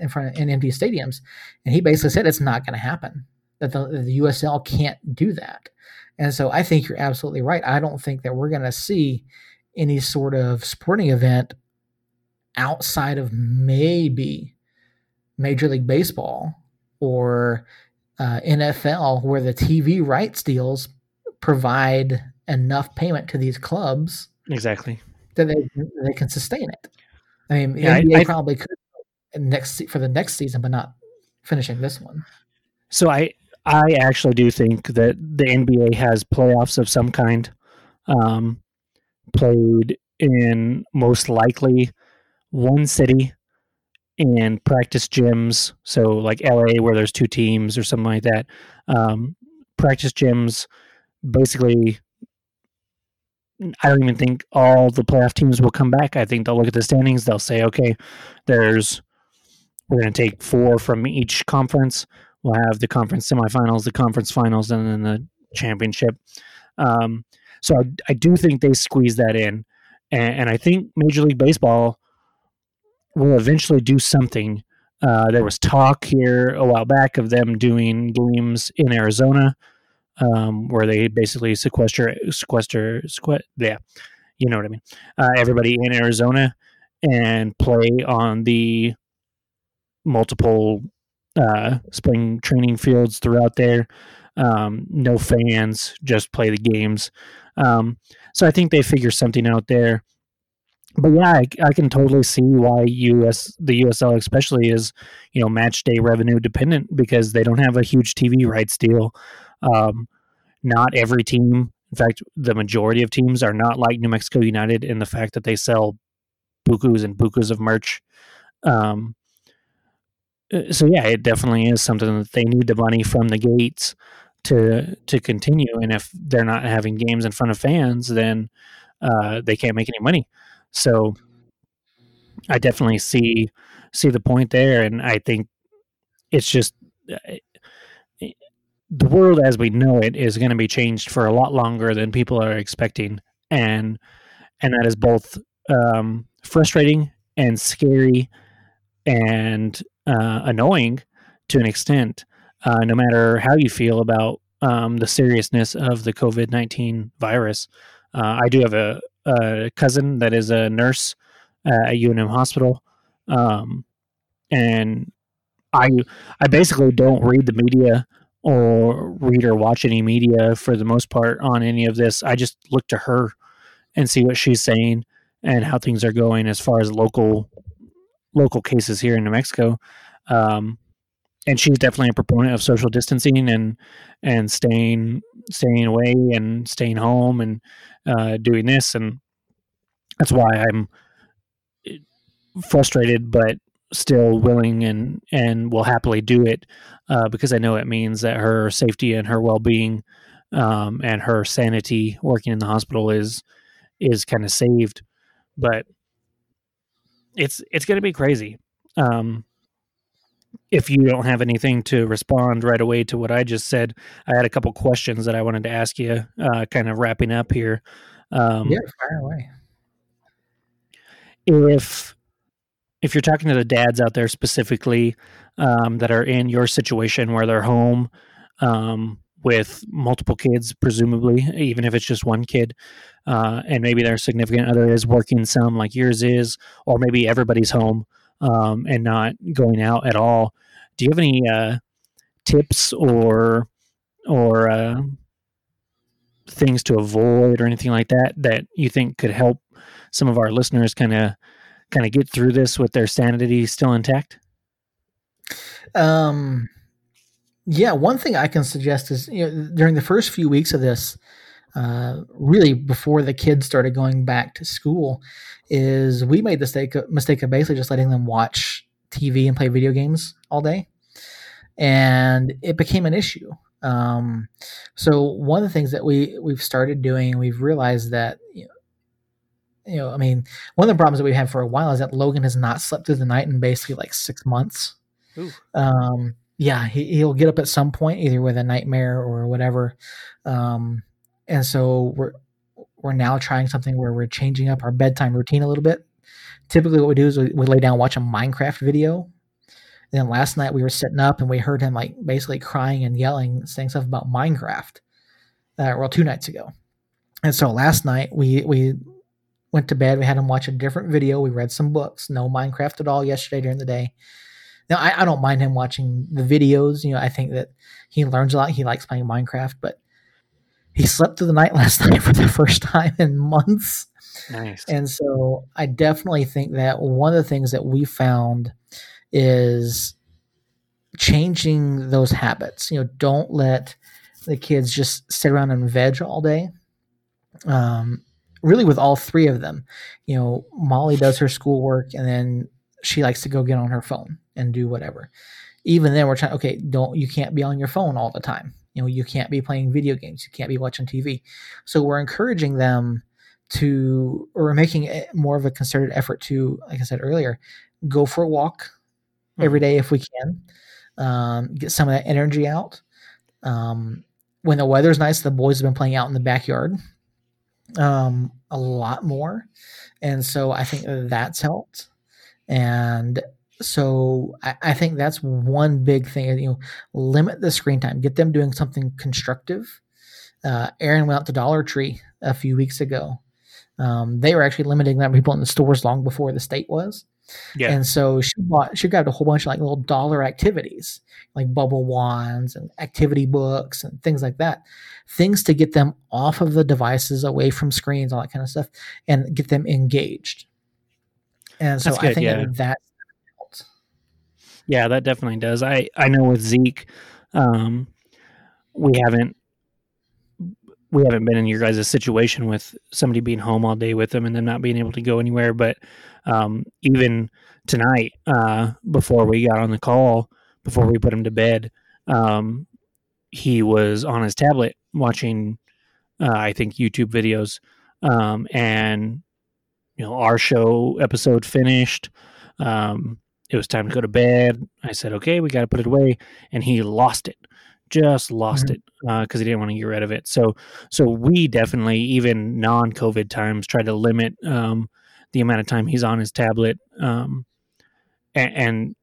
in front of, in empty stadiums, and he basically said it's not going to happen. That the, the USL can't do that, and so I think you're absolutely right. I don't think that we're going to see any sort of sporting event outside of maybe Major League Baseball or uh, NFL, where the TV rights deals provide enough payment to these clubs exactly. that they they can sustain it. I mean, the Yeah, I- NBA I- probably could next for the next season, but not finishing this one. So I I actually do think that the NBA has playoffs of some kind, um, played in most likely one city and practice gyms. So like LA, where there's two teams or something like that. Um, practice gyms, basically. I don't even think all the playoff teams will come back. I think they'll look at the standings. They'll say, okay, there's we're going to take four from each conference we'll have the conference semifinals, the conference finals, and then the championship. Um, so I, I do think they squeeze that in, and, and I think Major League Baseball will eventually do something. Uh, there was talk here a while back of them doing games in Arizona, um, where they basically sequester, sequester, sequest, yeah, you know what I mean. Uh, everybody in Arizona and play on the multiple uh, spring training fields throughout there. Um, no fans, just play the games. Um, so I think they figure something out there. But yeah, I, I can totally see why US the USL especially is you know match day revenue dependent because they don't have a huge TV rights deal. Um, not every team, in fact, the majority of teams are not like New Mexico United in the fact that they sell bukus and bukus of merch. Um, uh, so yeah, it definitely is something that they need the money from the gates to to continue. And if they're not having games in front of fans, then uh, they can't make any money. So I definitely see see the point there, and I think it's just uh, the world as we know it is going to be changed for a lot longer than people are expecting, and and that is both um, frustrating and scary and uh, annoying to an extent, uh, no matter how you feel about um, the seriousness of the COVID 19 virus. Uh, I do have a, a cousin that is a nurse at UNM Hospital. Um, and I, I basically don't read the media or read or watch any media for the most part on any of this. I just look to her and see what she's saying and how things are going as far as local local cases here in New Mexico. Um, and she's definitely a proponent of social distancing and and staying staying away and staying home and uh, doing this and that's why I'm frustrated but still willing and and will happily do it uh, because I know it means that her safety and her well being um, and her sanity working in the hospital is is kind of saved but it's it's going to be crazy um, if you don't have anything to respond right away to what I just said, I had a couple questions that I wanted to ask you, uh, kind of wrapping up here. Um, yeah, fire away. If if you're talking to the dads out there specifically um, that are in your situation where they're home um, with multiple kids, presumably, even if it's just one kid, uh, and maybe their significant other is working some like yours is, or maybe everybody's home um, and not going out at all. Do you have any uh, tips or or uh, things to avoid or anything like that that you think could help some of our listeners kind of kind of get through this with their sanity still intact? Um, yeah, one thing I can suggest is you know during the first few weeks of this, uh, really before the kids started going back to school, is we made the mistake mistake of basically just letting them watch TV and play video games all day, and it became an issue. Um, so one of the things that we we've started doing, we've realized that you you know, I mean, one of the problems that we've had for a while is that Logan has not slept through the night in basically like six months. Um, yeah, he, he'll get up at some point, either with a nightmare or whatever. Um, and so we're we're now trying something where we're changing up our bedtime routine a little bit. Typically, what we do is we, we lay down, watch a Minecraft video. And then last night we were sitting up and we heard him like basically crying and yelling, saying stuff about Minecraft. Uh, well, two nights ago. And so last night we we went to bed. We had him watch a different video. We read some books. No Minecraft at all yesterday during the day. Now I, I don't mind him watching the videos. You know, I think that he learns a lot. He likes playing Minecraft, but he slept through the night last night for the first time in months. Nice. And so I definitely think that one of the things that we found is changing those habits. You know, don't let the kids just sit around and veg all day. Um, really, with all three of them, you know, Molly does her schoolwork and then she likes to go get on her phone and do whatever. Even then, we're trying. Okay, don't you can't be on your phone all the time. You know, you can't be playing video games. You can't be watching TV. So we're encouraging them to, or we're making more of a concerted effort to, like I said earlier, go for a walk mm-hmm. every day if we can, um, get some of that energy out. Um, when the weather's nice, the boys have been playing out in the backyard um, a lot more, and so I think that's helped. And so I, I, think that's one big thing. You know, limit the screen time. Get them doing something constructive. Uh, Erin went out to Dollar Tree a few weeks ago. Um, they were actually limiting that people in the stores long before the state was. Yeah. And so she bought she grabbed a whole bunch of like little dollar activities, like bubble wands and activity books and things like that. Things to get them off of the devices, away from screens, all that kind of stuff, and get them engaged. And so good, I think yeah. that, that yeah, that definitely does. I I know with Zeke, um, we haven't we haven't been in your guys' situation with somebody being home all day with them and them not being able to go anywhere. But um, even tonight, uh, before we got on the call, before we put him to bed, um, he was on his tablet watching, uh, I think, YouTube videos. Um, and you know, our show episode finished. Um, it was time to go to bed. I said, okay, we got to put it away. And he lost it, just lost mm-hmm. it because uh, he didn't want to get rid of it. So, so we definitely, even non COVID times, try to limit um, the amount of time he's on his tablet. Um, and, and,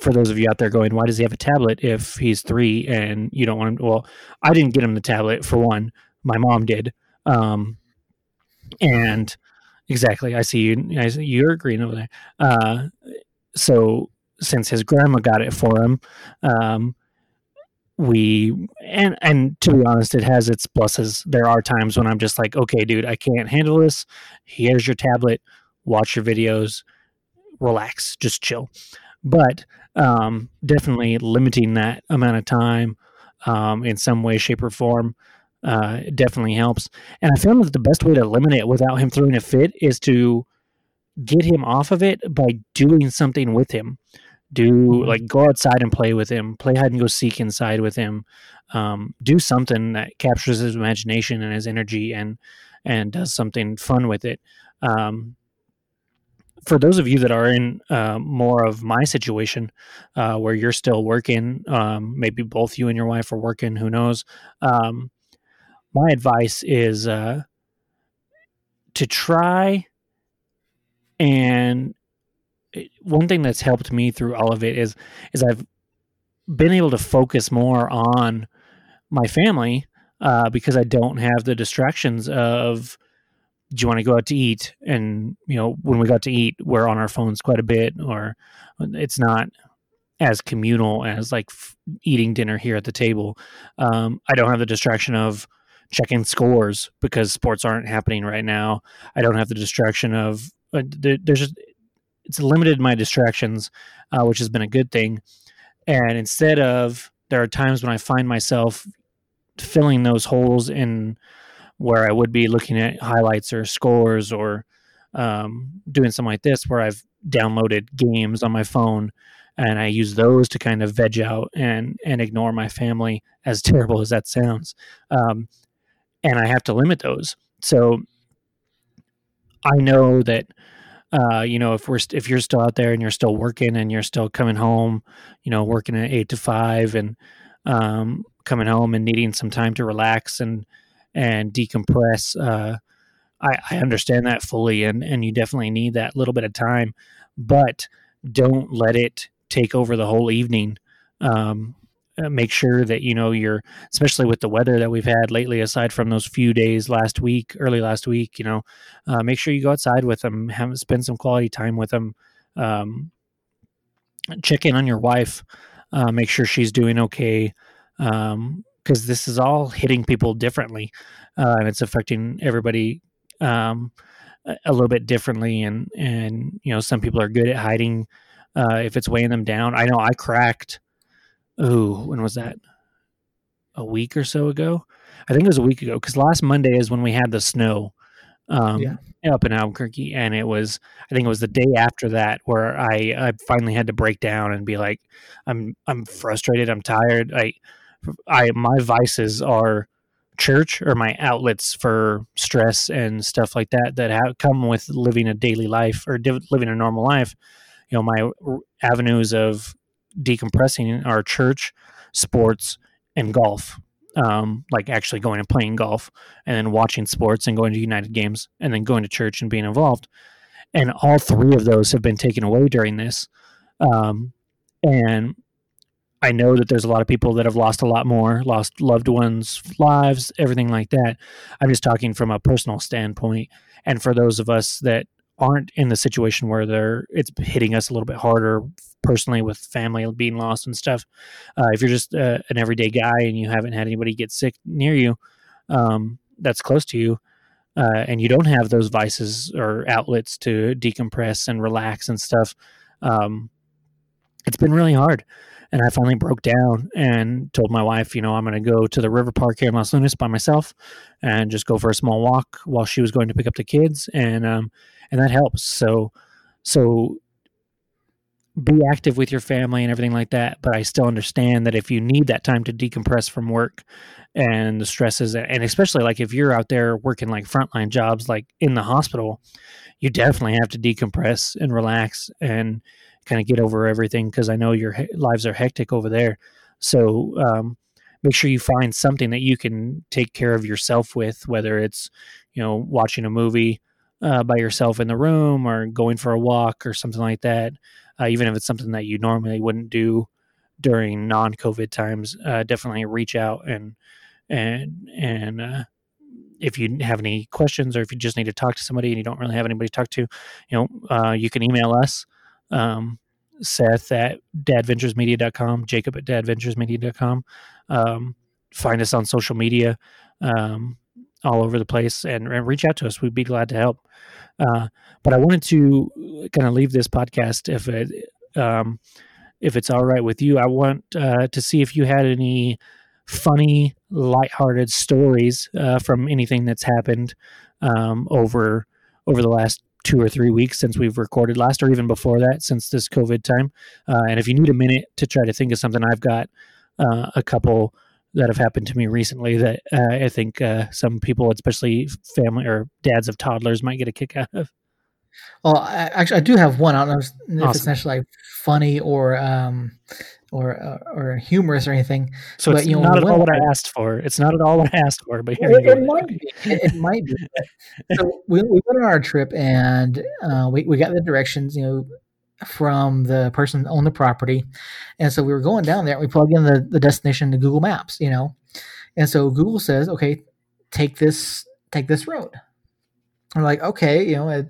for those of you out there going, why does he have a tablet if he's three and you don't want him? To, well, I didn't get him the tablet for one. My mom did. Um, and exactly, I see you. I see you're agreeing over there. Uh, so since his grandma got it for him, um, we and and to be honest, it has its pluses. There are times when I'm just like, okay, dude, I can't handle this. Here's your tablet. Watch your videos. Relax. Just chill. But um, definitely limiting that amount of time um, in some way, shape, or form uh, definitely helps. And I found that the best way to limit it without him throwing a fit is to get him off of it by doing something with him. Do mm-hmm. like go outside and play with him, play hide and go seek inside with him. Um, do something that captures his imagination and his energy and and does something fun with it. Um, for those of you that are in uh, more of my situation, uh, where you're still working, um, maybe both you and your wife are working, who knows? Um, my advice is uh, to try and one thing that's helped me through all of it is is I've been able to focus more on my family uh, because I don't have the distractions of do you want to go out to eat? And you know when we got to eat we're on our phones quite a bit or it's not as communal as like f- eating dinner here at the table. Um, i don't have the distraction of checking scores because sports aren't happening right now. I don't have the distraction of uh, there, there's just it's limited my distractions uh, which has been a good thing. And instead of there are times when i find myself filling those holes in where I would be looking at highlights or scores or um, doing something like this where I've downloaded games on my phone and I use those to kind of veg out and and ignore my family as terrible as that sounds um, and I have to limit those. So I know that uh, you know if we're st- if you're still out there and you're still working and you're still coming home you know working at eight to five and um, coming home and needing some time to relax and and decompress. Uh, I, I understand that fully, and and you definitely need that little bit of time, but don't let it take over the whole evening. Um, make sure that you know you're, especially with the weather that we've had lately. Aside from those few days last week, early last week, you know, uh, make sure you go outside with them, have spend some quality time with them. Um, check in on your wife, uh, make sure she's doing okay. Um, because this is all hitting people differently, uh, and it's affecting everybody um, a, a, little bit differently. And and you know, some people are good at hiding uh, if it's weighing them down. I know I cracked. Oh, when was that? A week or so ago. I think it was a week ago because last Monday is when we had the snow um, yeah. up in Albuquerque, and it was I think it was the day after that where I I finally had to break down and be like, I'm I'm frustrated, I'm tired, I I my vices are church or my outlets for stress and stuff like that that come with living a daily life or div- living a normal life. You know, my avenues of decompressing are church, sports, and golf. Um, like actually going and playing golf, and then watching sports and going to United games, and then going to church and being involved. And all three of those have been taken away during this. Um, and I know that there's a lot of people that have lost a lot more, lost loved ones' lives, everything like that. I'm just talking from a personal standpoint. And for those of us that aren't in the situation where they're it's hitting us a little bit harder personally with family being lost and stuff. Uh, if you're just uh, an everyday guy and you haven't had anybody get sick near you, um, that's close to you, uh, and you don't have those vices or outlets to decompress and relax and stuff, um, it's been really hard. And I finally broke down and told my wife, you know, I'm going to go to the river park here in Los Lunas by myself and just go for a small walk while she was going to pick up the kids. And, um, and that helps. So, so be active with your family and everything like that. But I still understand that if you need that time to decompress from work and the stresses, and especially like if you're out there working like frontline jobs, like in the hospital, you definitely have to decompress and relax and kind of get over everything because I know your he- lives are hectic over there. So um, make sure you find something that you can take care of yourself with, whether it's you know watching a movie uh, by yourself in the room or going for a walk or something like that. Uh, even if it's something that you normally wouldn't do during non-COVID times, uh, definitely reach out and and and uh, if you have any questions or if you just need to talk to somebody and you don't really have anybody to talk to, you know, uh, you can email us um, Seth at dadventuresmedia.com, Jacob at dadventuresmedia.com. Um, find us on social media um, all over the place and, and, reach out to us. We'd be glad to help. Uh, but I wanted to kind of leave this podcast if it, um, if it's all right with you. I want uh, to see if you had any funny, lighthearted stories uh, from anything that's happened um, over over the last two or three weeks since we've recorded last, or even before that, since this COVID time. Uh, and if you need a minute to try to think of something, I've got uh, a couple that have happened to me recently that uh, I think uh, some people, especially family or dads of toddlers, might get a kick out of. Well, I, actually, I do have one. I don't know if, awesome. it's necessarily funny or um, or uh, or humorous or anything. So but, it's you know, not at all what I asked for. It's not at all what I asked for. But it, it, might be. It, it might be. so we, we went on our trip and uh, we we got the directions. You know. From the person on the property, and so we were going down there. and We plug in the, the destination to Google Maps, you know, And so Google says, okay, take this take this road. I'm like, okay, you know, it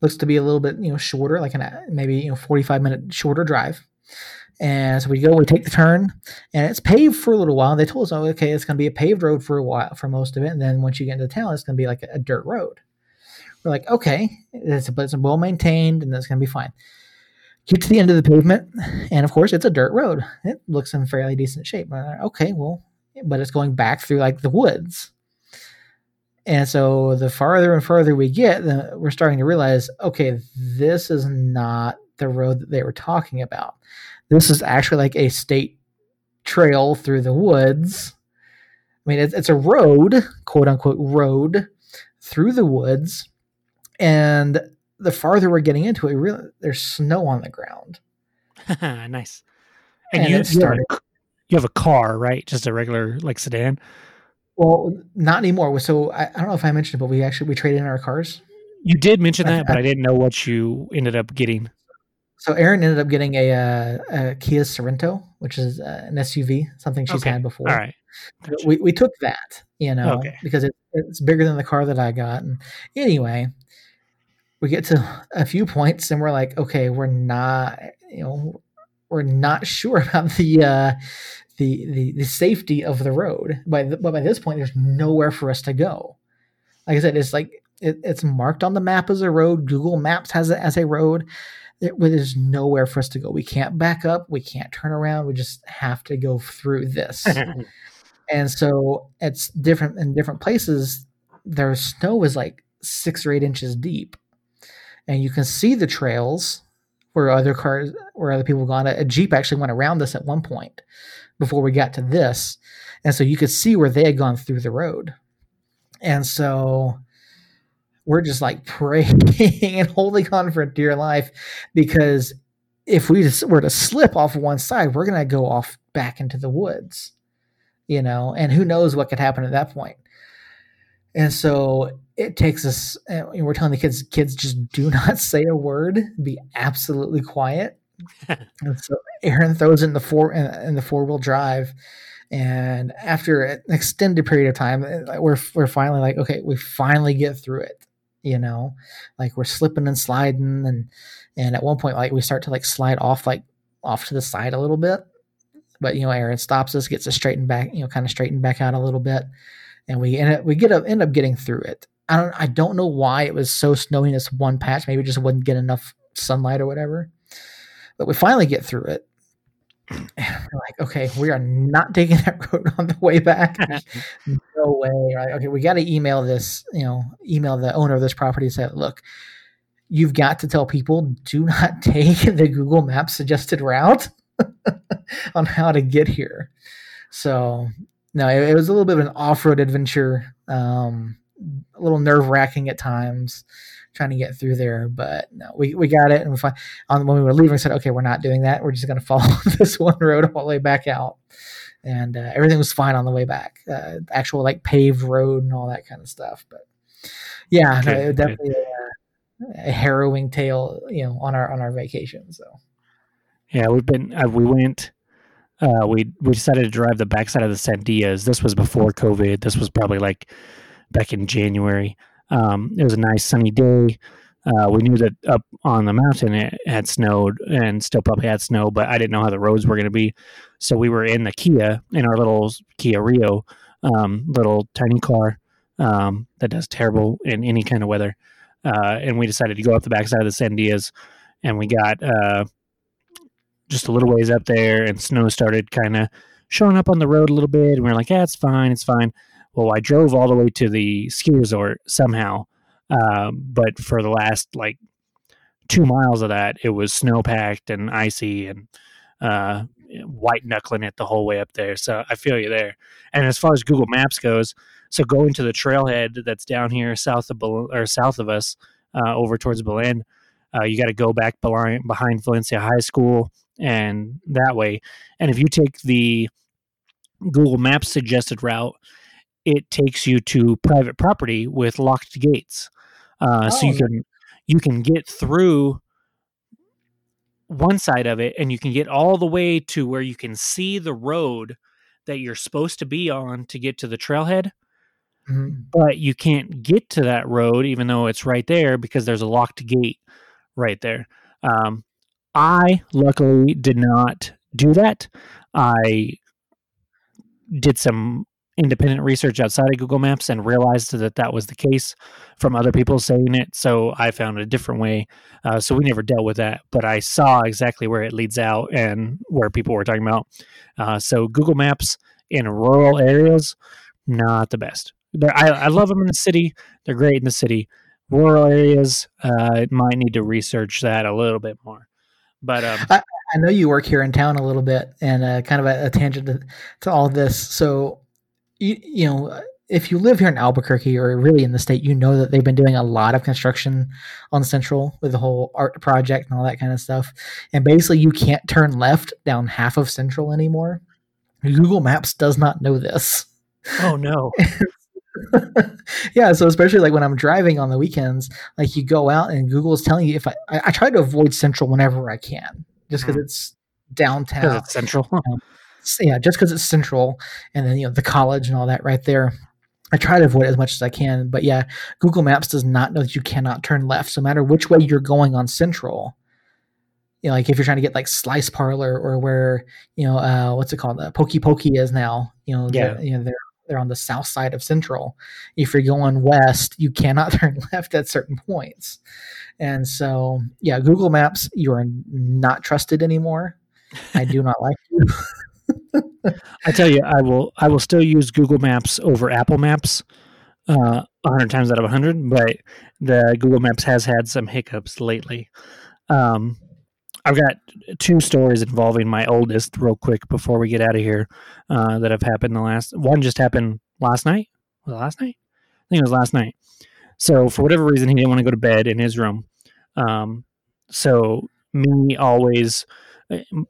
looks to be a little bit, you know, shorter, like an maybe you know 45 minute shorter drive. And so we go, we take the turn, and it's paved for a little while. They told us, oh, okay, it's going to be a paved road for a while, for most of it. And then once you get into town, it's going to be like a, a dirt road. We're like, okay, it's, but it's well maintained and that's going to be fine. Get to the end of the pavement, and of course, it's a dirt road. It looks in fairly decent shape. Like, okay, well, but it's going back through like the woods. And so the farther and farther we get, then we're starting to realize, okay, this is not the road that they were talking about. This is actually like a state trail through the woods. I mean, it's, it's a road, quote unquote, road through the woods. And the farther we're getting into it, really, there's snow on the ground. nice. And, and you started. You have a car, right? Just a regular like sedan. Well, not anymore. So I, I don't know if I mentioned it, but we actually we traded in our cars. You did mention that, I, but I didn't know what you ended up getting. So Erin ended up getting a, uh, a Kia Sorento, which is uh, an SUV, something she's okay. had before. All right. Gotcha. We, we took that, you know, okay. because it, it's bigger than the car that I got. And anyway, we get to a few points and we're like, okay, we're not, you know, we're not sure about the uh, the, the the safety of the road. By the, but by this point, there's nowhere for us to go. Like I said, it's like it, it's marked on the map as a road. Google Maps has it as a road. It, there's nowhere for us to go. We can't back up. We can't turn around. We just have to go through this. and so it's different in different places. Their snow is like six or eight inches deep and you can see the trails where other cars, where other people gone. A, a Jeep actually went around this at one point before we got to this, and so you could see where they had gone through the road, and so we're just like praying and holding on for dear life because if we just were to slip off one side, we're gonna go off back into the woods, you know, and who knows what could happen at that point. And so it takes us, we're telling the kids, kids just do not say a word, be absolutely quiet. and so Erin throws in the four in the four wheel drive, and after an extended period of time, uh, we're we're finally like, okay, we finally get through it. You know, like we're slipping and sliding, and and at one point, like we start to like slide off like off to the side a little bit, but you know, Erin stops us, gets us straightened back, you know, kind of straightened back out a little bit, and we end up, we get up, end up getting through it. I don't I don't know why it was so snowy in this one patch. Maybe just wouldn't get enough sunlight or whatever. But we finally get through it. And we're like, okay, we are not taking that road on the way back. no way. Right? Okay, we got to email this, you know, email the owner of this property and say, look, you've got to tell people do not take the Google Maps suggested route on how to get here. So no, it, it, was a little bit of an off-road adventure. Um, a little nerve-wracking at times, trying to get through there. But no, we, we got it. And we find, on when we were leaving, we said, okay, we're not doing that. We're just going to follow this one road all the way back out. And uh, everything was fine on the way back. Uh, actual like paved road and all that kind of stuff. But yeah, no, definitely a, a, harrowing tale, you know, on our on our vacation. So yeah, we've been uh, we went uh, we we decided to drive the backside of the Sandias. This was before COVID. This was probably like back in January. Um, it was a nice sunny day. Uh, we knew that up on the mountain it had snowed and still probably had snow, but I didn't know how the roads were going to be. So we were in the Kia in our little Kia Rio, um, little tiny car um, that does terrible in any kind of weather. Uh, and we decided to go up the backside of the Sandias, and we got uh, just a little ways up there, and snow started kind of showing up on the road a little bit. And we are like, "Yeah, it's fine, it's fine." Well, I drove all the way to the ski resort somehow, um, but for the last like two miles of that, it was snow packed and icy and uh, white knuckling it the whole way up there. So I feel you there. And as far as Google Maps goes, so going to the trailhead that's down here south of or south of us, uh, over towards Belen, uh, you got to go back behind, behind Valencia High School and that way. And if you take the Google Maps suggested route, it takes you to private property with locked gates. Uh, oh. So you oh. can you can get through one side of it, and you can get all the way to where you can see the road that you're supposed to be on to get to the trailhead, Mhm. but you can't get to that road even though it's right there because there's a locked gate right there. Um, I luckily did not do that. I did some independent research outside of Google Maps and realized that that was the case from other people saying it. So I found a different way. Uh, so we never dealt with that, but I saw exactly where it leads out and where people were talking about. Uh, so Google Maps in rural areas, not the best. I, I love them in the city. They're great in the city. Rural areas, uh, might need to research that a little bit more. But um, I know you work here in town a little bit, and uh, kind of a, a tangent to, to all this. So, you, you know, if you live here in Albuquerque or really in the state, you know that they've been doing a lot of construction on Central with the whole art project and all that kind of stuff. And basically, you can't turn left down half of Central anymore. Google Maps does not know this. oh no, yeah, so especially like when I'm driving on the weekends, like you go out and Google's telling you if I I, I try to avoid Central whenever I can, just because Mhm. it's because downtown. it's central. S- yeah, just because it's central, and then you know the college and all that right there. I try to avoid it as much as I can, but yeah, Google Maps does not know that you cannot turn left, so no matter which way you're going on Central. You know, like if you're trying to get like Slice Parlor or where you know uh, what's it called, uh, Poki Poki is now. You know, Yeah. you know they're they're on the south side of Central. If you're going west, you cannot turn left at certain points, and so yeah, Google Maps you are not trusted anymore. I do not like you. I tell you, I will. I will still use Google Maps over Apple Maps, uh, a hundred times out of a hundred. But the Google Maps has had some hiccups lately. Um, I've got two stories involving my oldest, real quick, before we get out of here, uh, that have happened. The last one just happened last night. Was last night? I think it was last night. So for whatever reason, he didn't want to go to bed in his room. Um, so me always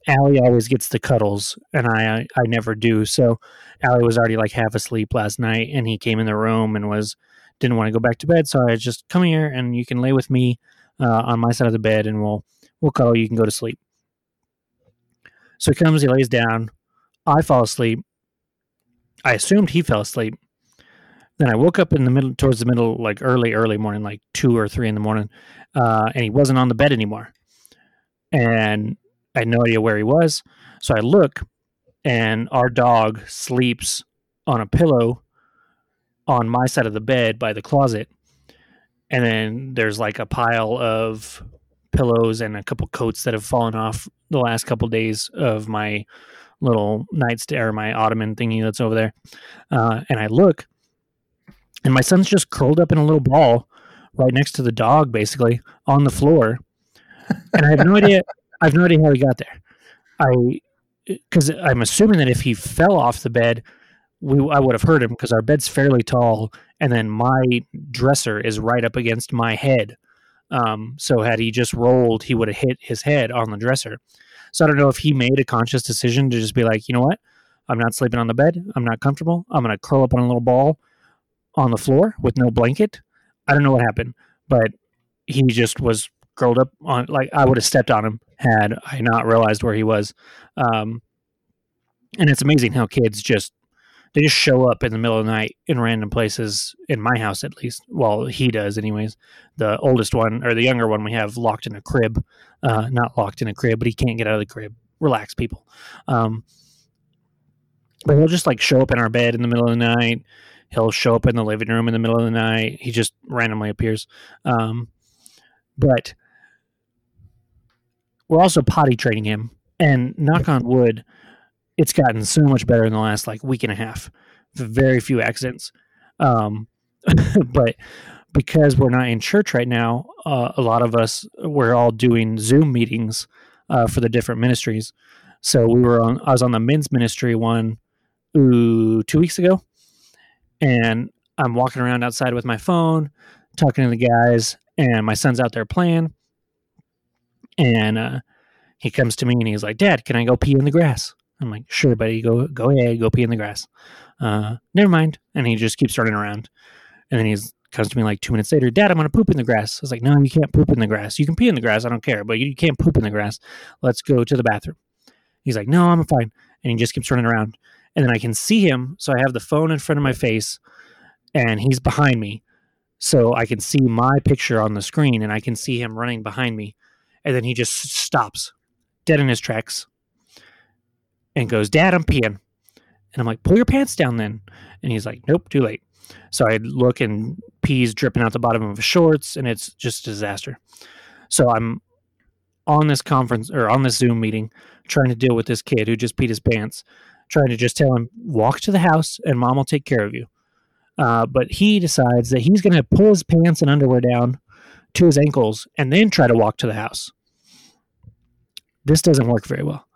Allie always gets the cuddles, and I I never do. So Allie was already like half asleep last night, and he came in the room and was didn't want to go back to bed. So I just come here, and you can lay with me uh, on my side of the bed, and we'll we'll cuddle. You can go to sleep. So he comes, he lays down. I fall asleep. I assumed he fell asleep. Then I woke up in the middle, towards the middle, like early, early morning, like two or three in the morning, uh, and he wasn't on the bed anymore. And I had no idea where he was. So I look, and our dog sleeps on a pillow on my side of the bed by the closet. And then there's like a pile of pillows and a couple coats that have fallen off the last couple days of my little nightstand or my ottoman thingy that's over there. Uh, and I look, and my son's just curled up in a little ball right next to the dog, basically on the floor. And I have no idea. I have no idea how he got there. I because I'm assuming that if he fell off the bed, we I would have heard him because our bed's fairly tall, and then my dresser is right up against my head. Um, so had he just rolled, he would have hit his head on the dresser. So I don't know if he made a conscious decision to just be like, you know what, I'm not sleeping on the bed. I'm not comfortable. I'm gonna curl up on a little ball on the floor with no blanket. I don't know what happened, but he just was curled up on like I would have stepped on him had I not realized where he was. Um, and it's amazing how kids just they just show up in the middle of the night in random places in my house at least well he does anyways. The oldest one or the younger one we have locked in a crib uh, not locked in a crib but he can't get out of the crib. Relax people. Um, but he'll just like show up in our bed in the middle of the night. He'll show up in the living room in the middle of the night. He just randomly appears. Um, but we're also potty training him. And knock on wood it's gotten so much better in the last like week and a half. Very few accidents. Um, but because we're not in church right now uh, a lot of us we're all doing zoom meetings uh, for the different ministries. So we were on i was on the men's ministry one ooh, two weeks ago. And i'm walking around outside with my phone talking to the guys and my son's out there playing and uh, he comes to me and he's like dad can i go pee in the grass? I'm like sure buddy go go ahead go pee in the grass. Uh, never mind. And he just keeps running around. And then he's comes to me like two minutes later dad i'm gonna poop in the grass. I was like no you can't poop in the grass. You can pee in the grass i don't care but you can't poop in the grass. Let's go to the bathroom. He's like no i'm fine. And he just keeps running around. And then I can see him. So I have the phone in front of my face, and he's behind me, so I can see my picture on the screen, and I can see him running behind me, and then he just stops, dead in his tracks, and goes, "Dad, I'm peeing," and I'm like, "Pull your pants down, then," and he's like, "Nope, too late." So I look and pee's dripping out the bottom of his shorts, and it's just a disaster. So I'm on this conference or on this Zoom meeting trying to deal with this kid who just peed his pants, trying to just tell him, walk to the house and mom will take care of you. Uh, but he decides that he's going to pull his pants and underwear down to his ankles and then try to walk to the house. This doesn't work very well.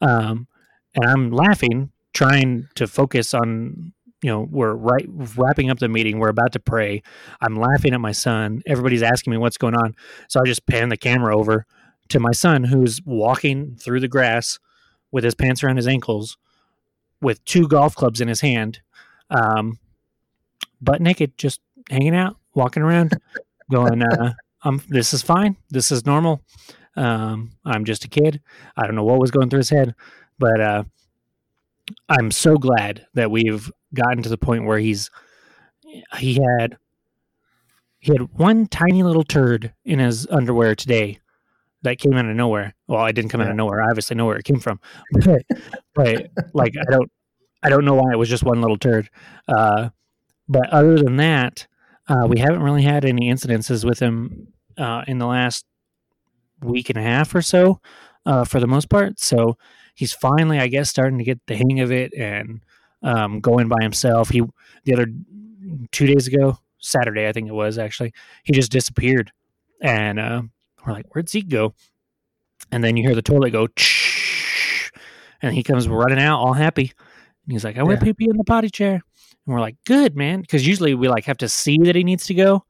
Um, and I'm laughing, trying to focus on you know we're right wrapping up the meeting we're about to pray i'm laughing at my son everybody's asking me what's going on so i just pan the camera over to my son who's walking through the grass with his pants around his ankles with two golf clubs in his hand um, butt naked just hanging out walking around going uh, I'm, this is fine this is normal um, i'm just a kid i don't know what was going through his head but uh, i'm so glad that we've gotten to the point where he's he had he had one tiny little turd in his underwear today that came out of nowhere. Well, I didn't come yeah. out of nowhere. I obviously know where it came from, but, but like I don't I don't know why it was just one little turd. Uh, but other than that, uh, we haven't really had any incidences with him uh, in the last week and a half or so, uh, for the most part. So he's finally, I guess, starting to get the hang of it and um, going by himself. He the other two days ago, Saturday I think it was actually, he just disappeared, and uh, we're like, where'd Zeke go? And then you hear the toilet go, and he comes running out all happy, and he's like, I went yeah. pee pee in the potty chair, and we're like, good man, because usually we like have to see that he needs to go,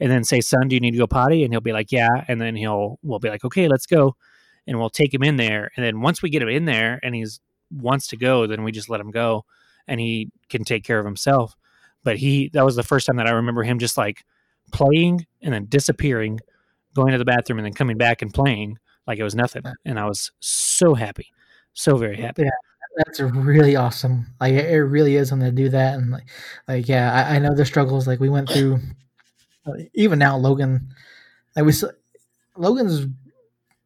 and then say, son, do you need to go potty? And he'll be like, yeah, and then he'll we'll be like, okay, let's go, and we'll take him in there, and then once we get him in there and he's wants to go, then we just let him go and he can take care of himself. But he that was the first time that I remember him just like playing and then disappearing, going to the bathroom and then coming back and playing like it was nothing. And I was so happy, so very happy. Yeah, that's really awesome. Like it really is when they do that. And like, like yeah, I, I know the struggles like we went through. Uh, even now, Logan, like we, Logan's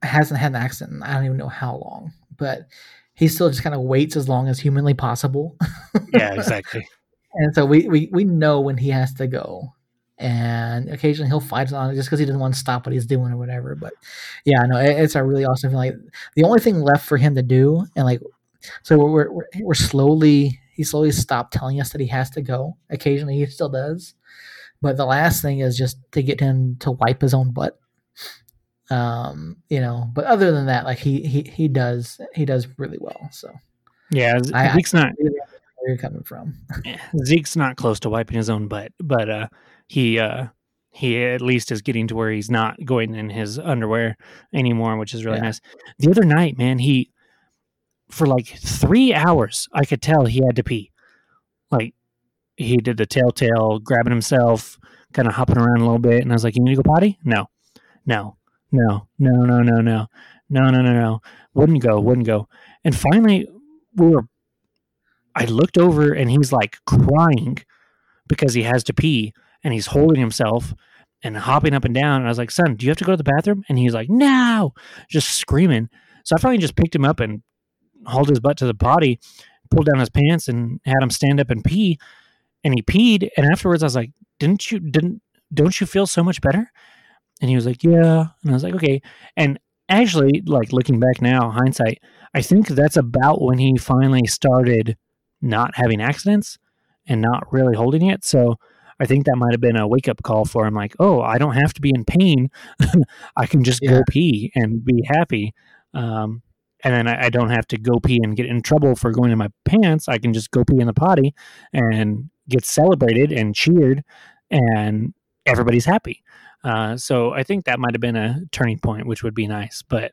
hasn't had an accident. I don't even know how long, but he still just kind of waits as long as humanly possible. yeah, exactly. And so we, we we know when he has to go, and occasionally he'll fight on it just because he doesn't want to stop what he's doing or whatever. But yeah, no, it, it's a really awesome. thing. Like the only thing left for him to do, and like, so we're we're we're slowly he slowly stopped telling us that he has to go. Occasionally he still does, but the last thing is just to get him to wipe his own butt um, you know, but other than that, like he he he does he does really well. So yeah, I, Zeke's I, not where you're coming from. Zeke's not close to wiping his own butt, but uh, he uh, he at least is getting to where he's not going in his underwear anymore, which is really yeah. nice. The other night, man, he for like three hours, I could tell he had to pee. Like he did the telltale, grabbing himself, kind of hopping around a little bit, and I was like, "You need to go potty?" No, no, no, no, no, no, no, no, no, no, no. Wouldn't go, wouldn't go. And finally, we were. I looked over and he's like crying because he has to pee and he's holding himself and hopping up and down. And I was like, son, do you have to go to the bathroom? And he's like, no, just screaming. So I finally just picked him up and hauled his butt to the potty, pulled down his pants and had him stand up and pee. And he peed. And afterwards I was like, didn't you, didn't, don't you feel so much better? And he was like, yeah. And I was like, okay. And actually, like looking back now, hindsight, I think that's about when he finally started not having accidents and not really holding it. So I think that might have been a wake up call for him like, oh, I don't have to be in pain. I can just yeah. go pee and be happy. Um, and then I, I, don't have to go pee and get in trouble for going in my pants. I can just go pee in the potty and get celebrated and cheered, and everybody's happy. Uh, so I think that might have been a turning point, which would be nice. But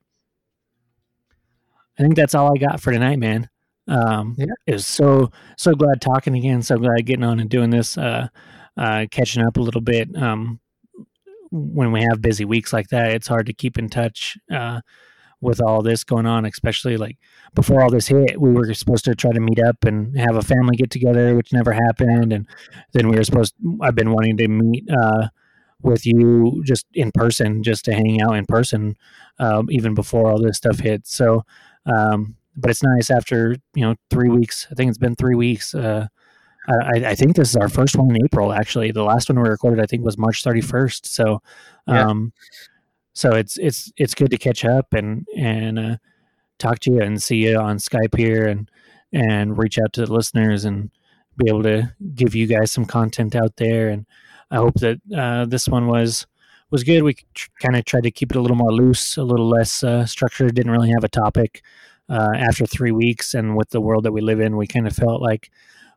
I think that's all I got for tonight, man. Um, yeah. It was so so glad talking again. So glad getting on and doing this, uh, uh, catching up a little bit. Um, when we have busy weeks like that, it's hard to keep in touch uh, with all this going on, especially like before all this hit, we were supposed to try to meet up and have a family get together, which never happened. And then we were supposed, I've been wanting to meet, uh, with you just in person, just to hang out in person, um, even before all this stuff hit. So, um, but it's nice after, you know, three weeks, I think it's been three weeks, uh, I, I, think this is our first one in April. Actually, the last one we recorded, I think, was March thirty first. So, um, yeah. So it's it's it's good to catch up and and uh, talk to you and see you on Skype here and and reach out to the listeners and be able to give you guys some content out there. And I hope that uh, this one was was good. We tr- kind of tried to keep it a little more loose, a little less uh, structured. Didn't really have a topic. Uh, after three weeks, and with the world that we live in, we kind of felt like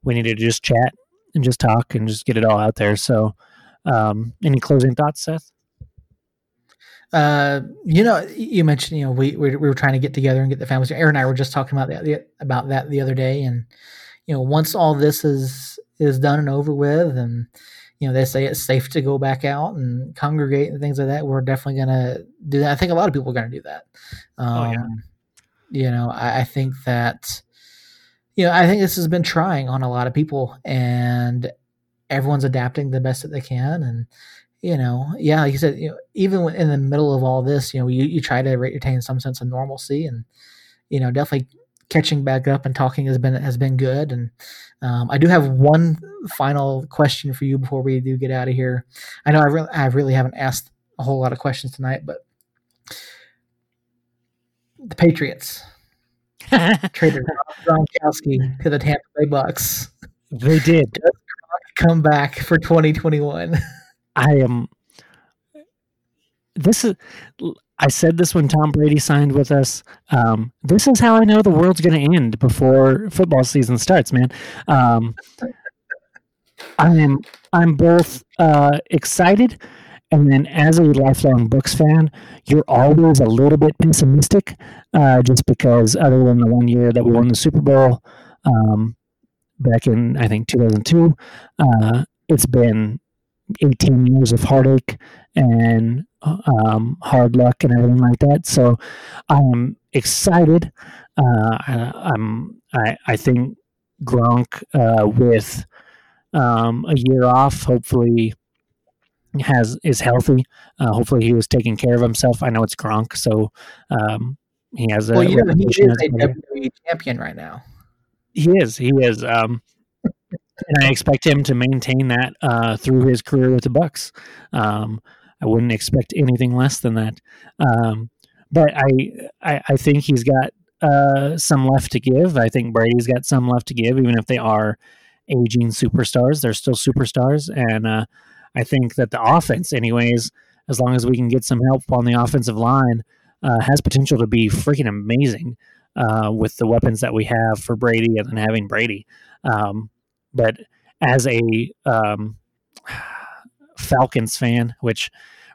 we needed to just chat and just talk and just get it all out there. So, um, any closing thoughts, Seth? Uh, you know, you mentioned you know we, we, we were trying to get together and get the families. Erin and I were just talking about that about that the other day, and you know, once all this is is done and over with, and you know they say it's safe to go back out and congregate and things like that, we're definitely gonna do that. I think a lot of people are gonna do that. Um, oh, yeah. Um, you know, I, I think that you know, I think this has been trying on a lot of people, and everyone's adapting the best that they can. And you know, yeah, like you said, you know, even in the middle of all this, you know, you, you try to retain some sense of normalcy, and you know, definitely catching back up and talking has been has been good. And um, I do have one final question for you before we do get out of here. I know I really I really haven't asked a whole lot of questions tonight, but the Patriots traded Gronkowski to the Tampa Bay Bucs. They did come back for 2021. I am. This is. I said this when Tom Brady signed with us. Um, this is how I know the world's going to end before football season starts, man. Um, I am. I'm both uh, excited and then as a lifelong Bucs fan, you're always a little bit pessimistic, uh, just because other than the one year that we won the Super Bowl um, back in I think 2002, uh, it's been 18 years of heartache and um, hard luck and everything like that. So I'm excited. Uh, I, am I, I think Gronk uh, with um, a year off, hopefully has is healthy. Uh, hopefully, he was taking care of himself. I know it's Gronk, so um, he has a. Well, you know, he is a WWE champion right now. He is. He is. Um, and I expect him to maintain that uh, through his career with the Bucs. Um, I wouldn't expect anything less than that. Um, but I, I, I think he's got uh, some left to give. I think Brady's got some left to give, even if they are aging superstars. They're still superstars, and uh, I think that the offense, anyways, as long as we can get some help on the offensive line, uh, has potential to be freaking amazing uh, with the weapons that we have for Brady and then having Brady. Um, but as a um, Falcons fan, which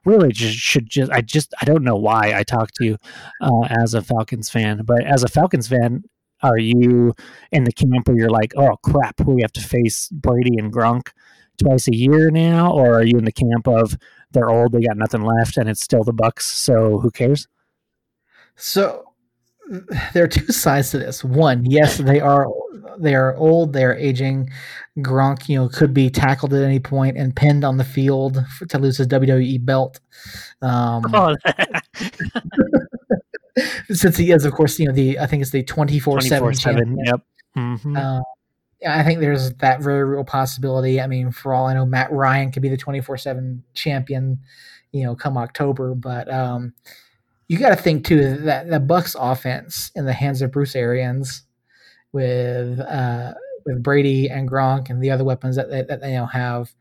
really just should just I just I don't know why I talk to you uh, as a Falcons fan, but as a Falcons fan, are you in the camp where you're like, oh crap, we have to face Brady and Gronk twice a year now, or are you in the camp of they're old, they got nothing left, and it's still the Bucs, so who cares? So there are two sides to this. One, yes, they are they are old, they are aging. Gronk, you know, could be tackled at any point and pinned on the field for, to lose his WWE belt. Um, oh. since he is, of course, you know the I think it's the twenty four seven. Yep. Mm-hmm. Uh, I think there's that very real possibility. I mean, for all I know, Matt Ryan could be the 24 7 champion, you know, come October. But um, you got to think, too, that the Bucs offense in the hands of Bruce Arians with uh, with Brady and Gronk and the other weapons that they, that they now have,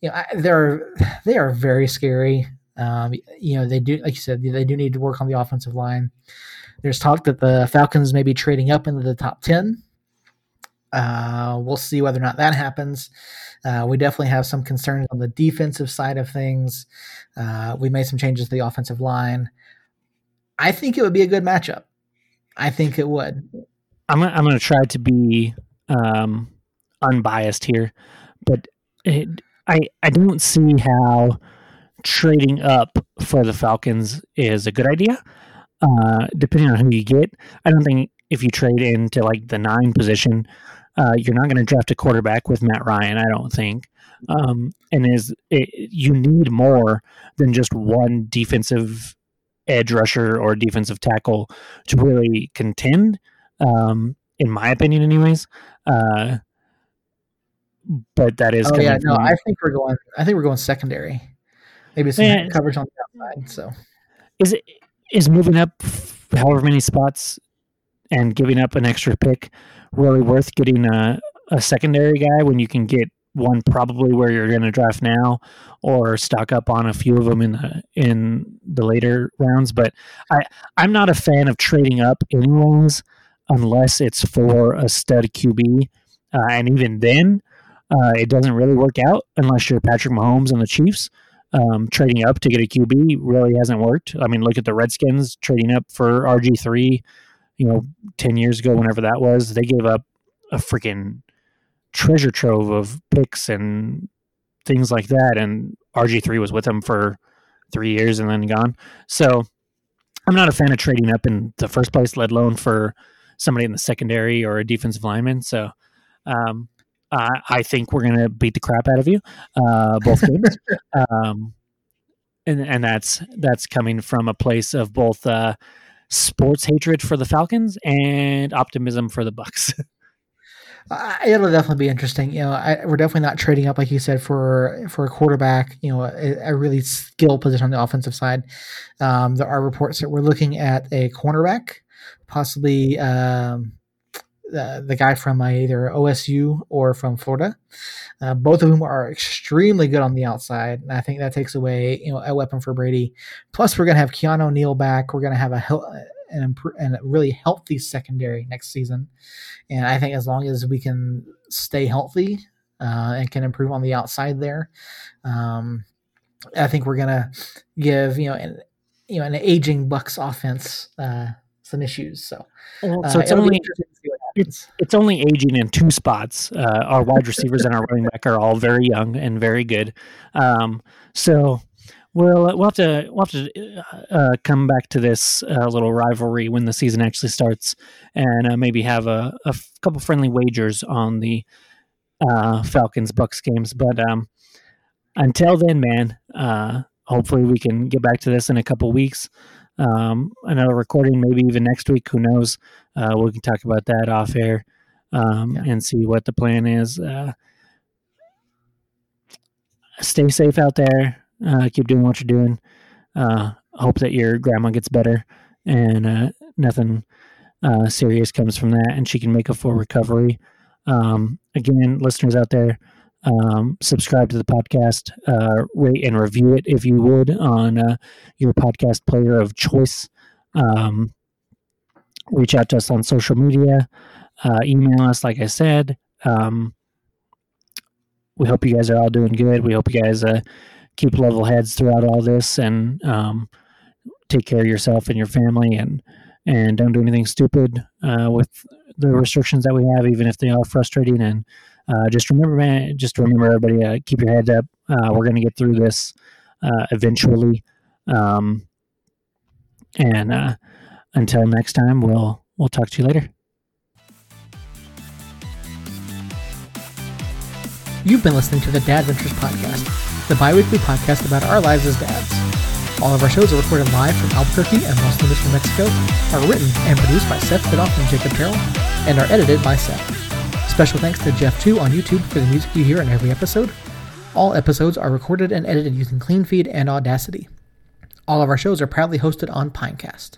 you know, they're they are very scary. Um, you know, they do, like you said, they do need to work on the offensive line. There's talk that the Falcons may be trading up into the top 10 uh, we'll see whether or not that happens. Uh, we definitely have some concerns on the defensive side of things. Uh, we made some changes to the offensive line. I think it would be a good matchup. I think it would. I'm I'm going to try to be um, unbiased here, but it, I I don't see how trading up for the Falcons is a good idea. uh, depending on who you get. I don't think if you trade into like the nine position, uh, you're not going to draft a quarterback with Matt Ryan. I don't think. Um, and is it, you need more than just one defensive edge rusher or defensive tackle to really contend. Um, in my opinion, anyways. Uh, but that is. Oh yeah, no, I think we're going. I think we're going secondary. Maybe some yeah. coverage on the outside. So, is it is moving up however many spots and giving up an extra pick really worth getting a, a secondary guy when you can get one probably where you're going to draft now or stock up on a few of them in the in the later rounds but i i'm not a fan of trading up anyways unless it's for a stud qb uh, and even then uh, it doesn't really work out unless you're patrick mahomes and the chiefs. Um, trading up to get a qb really hasn't worked. I mean look at the redskins trading up for rg3 you know 10 years ago whenever that was. They gave up a freaking treasure trove of picks and things like that. And RG3 was with him for three years and then gone. So I'm not a fan of trading up in the first place, let alone for somebody in the secondary or a defensive lineman. So um, I, I think we're going to beat the crap out of you uh, both games. um, and, and that's that's coming from a place of both uh, sports hatred for the Falcons and optimism for the Bucs. it'll definitely be interesting. You know, I, we're definitely not trading up, like you said, for for a quarterback. You know, a, a really skilled position on the offensive side. Um, there are reports that we're looking at a cornerback, possibly um, the, the guy from either OSU or from Florida. Uh, both of whom are extremely good on the outside, and I think that takes away you know a weapon for Brady. Plus, we're gonna have Keanu Neal back. We're gonna have a and, and a really healthy secondary next season. And I think as long as we can stay healthy uh, and can improve on the outside there, um, I think we're gonna give you know an, you know an aging Bucs offense uh, some issues. So, uh, so it's only it's, it's only aging in two spots. Uh, our wide receivers and our running back are all very young and very good. Um, so We'll uh, we'll have to we'll have to uh, come back to this uh, little rivalry when the season actually starts, and uh, maybe have a, a f- couple friendly wagers on the uh, Falcons Bucs games. But um, until then, man, uh, hopefully we can get back to this in a couple weeks. Um, another recording, maybe even next week. Who knows? we can talk about that off air um, yeah. and see what the plan is. stay safe out there. Uh, keep doing what you're doing. Uh, hope that your grandma gets better and uh, nothing uh, serious comes from that, and she can make a full recovery. Um, again, listeners out there, um, subscribe to the podcast, uh, rate and review it if you would on uh, your podcast player of choice. Um, reach out to us on social media, email us, like I said. Um, we hope you guys are all doing good. We hope you guys keep level heads throughout all this and um, take care of yourself and your family and and don't do anything stupid uh, with the restrictions that we have, even if they are frustrating. And uh, just remember, man, just remember, everybody, uh, keep your head up. Uh, we're going to get through this uh, eventually. Um, and uh, until next time, we'll we'll talk to you later. You've been listening to the Dadventures podcast the bi-weekly podcast about our lives as dads. All of our shows are recorded live from Albuquerque and Los Lunas, New Mexico, are written and produced by Seth Bidoff and Jacob Terrell, and are edited by Seth. Special thanks to Jeff2 on YouTube for the music you hear in every episode. All episodes are recorded and edited using CleanFeed and Audacity. All of our shows are proudly hosted on Pinecast.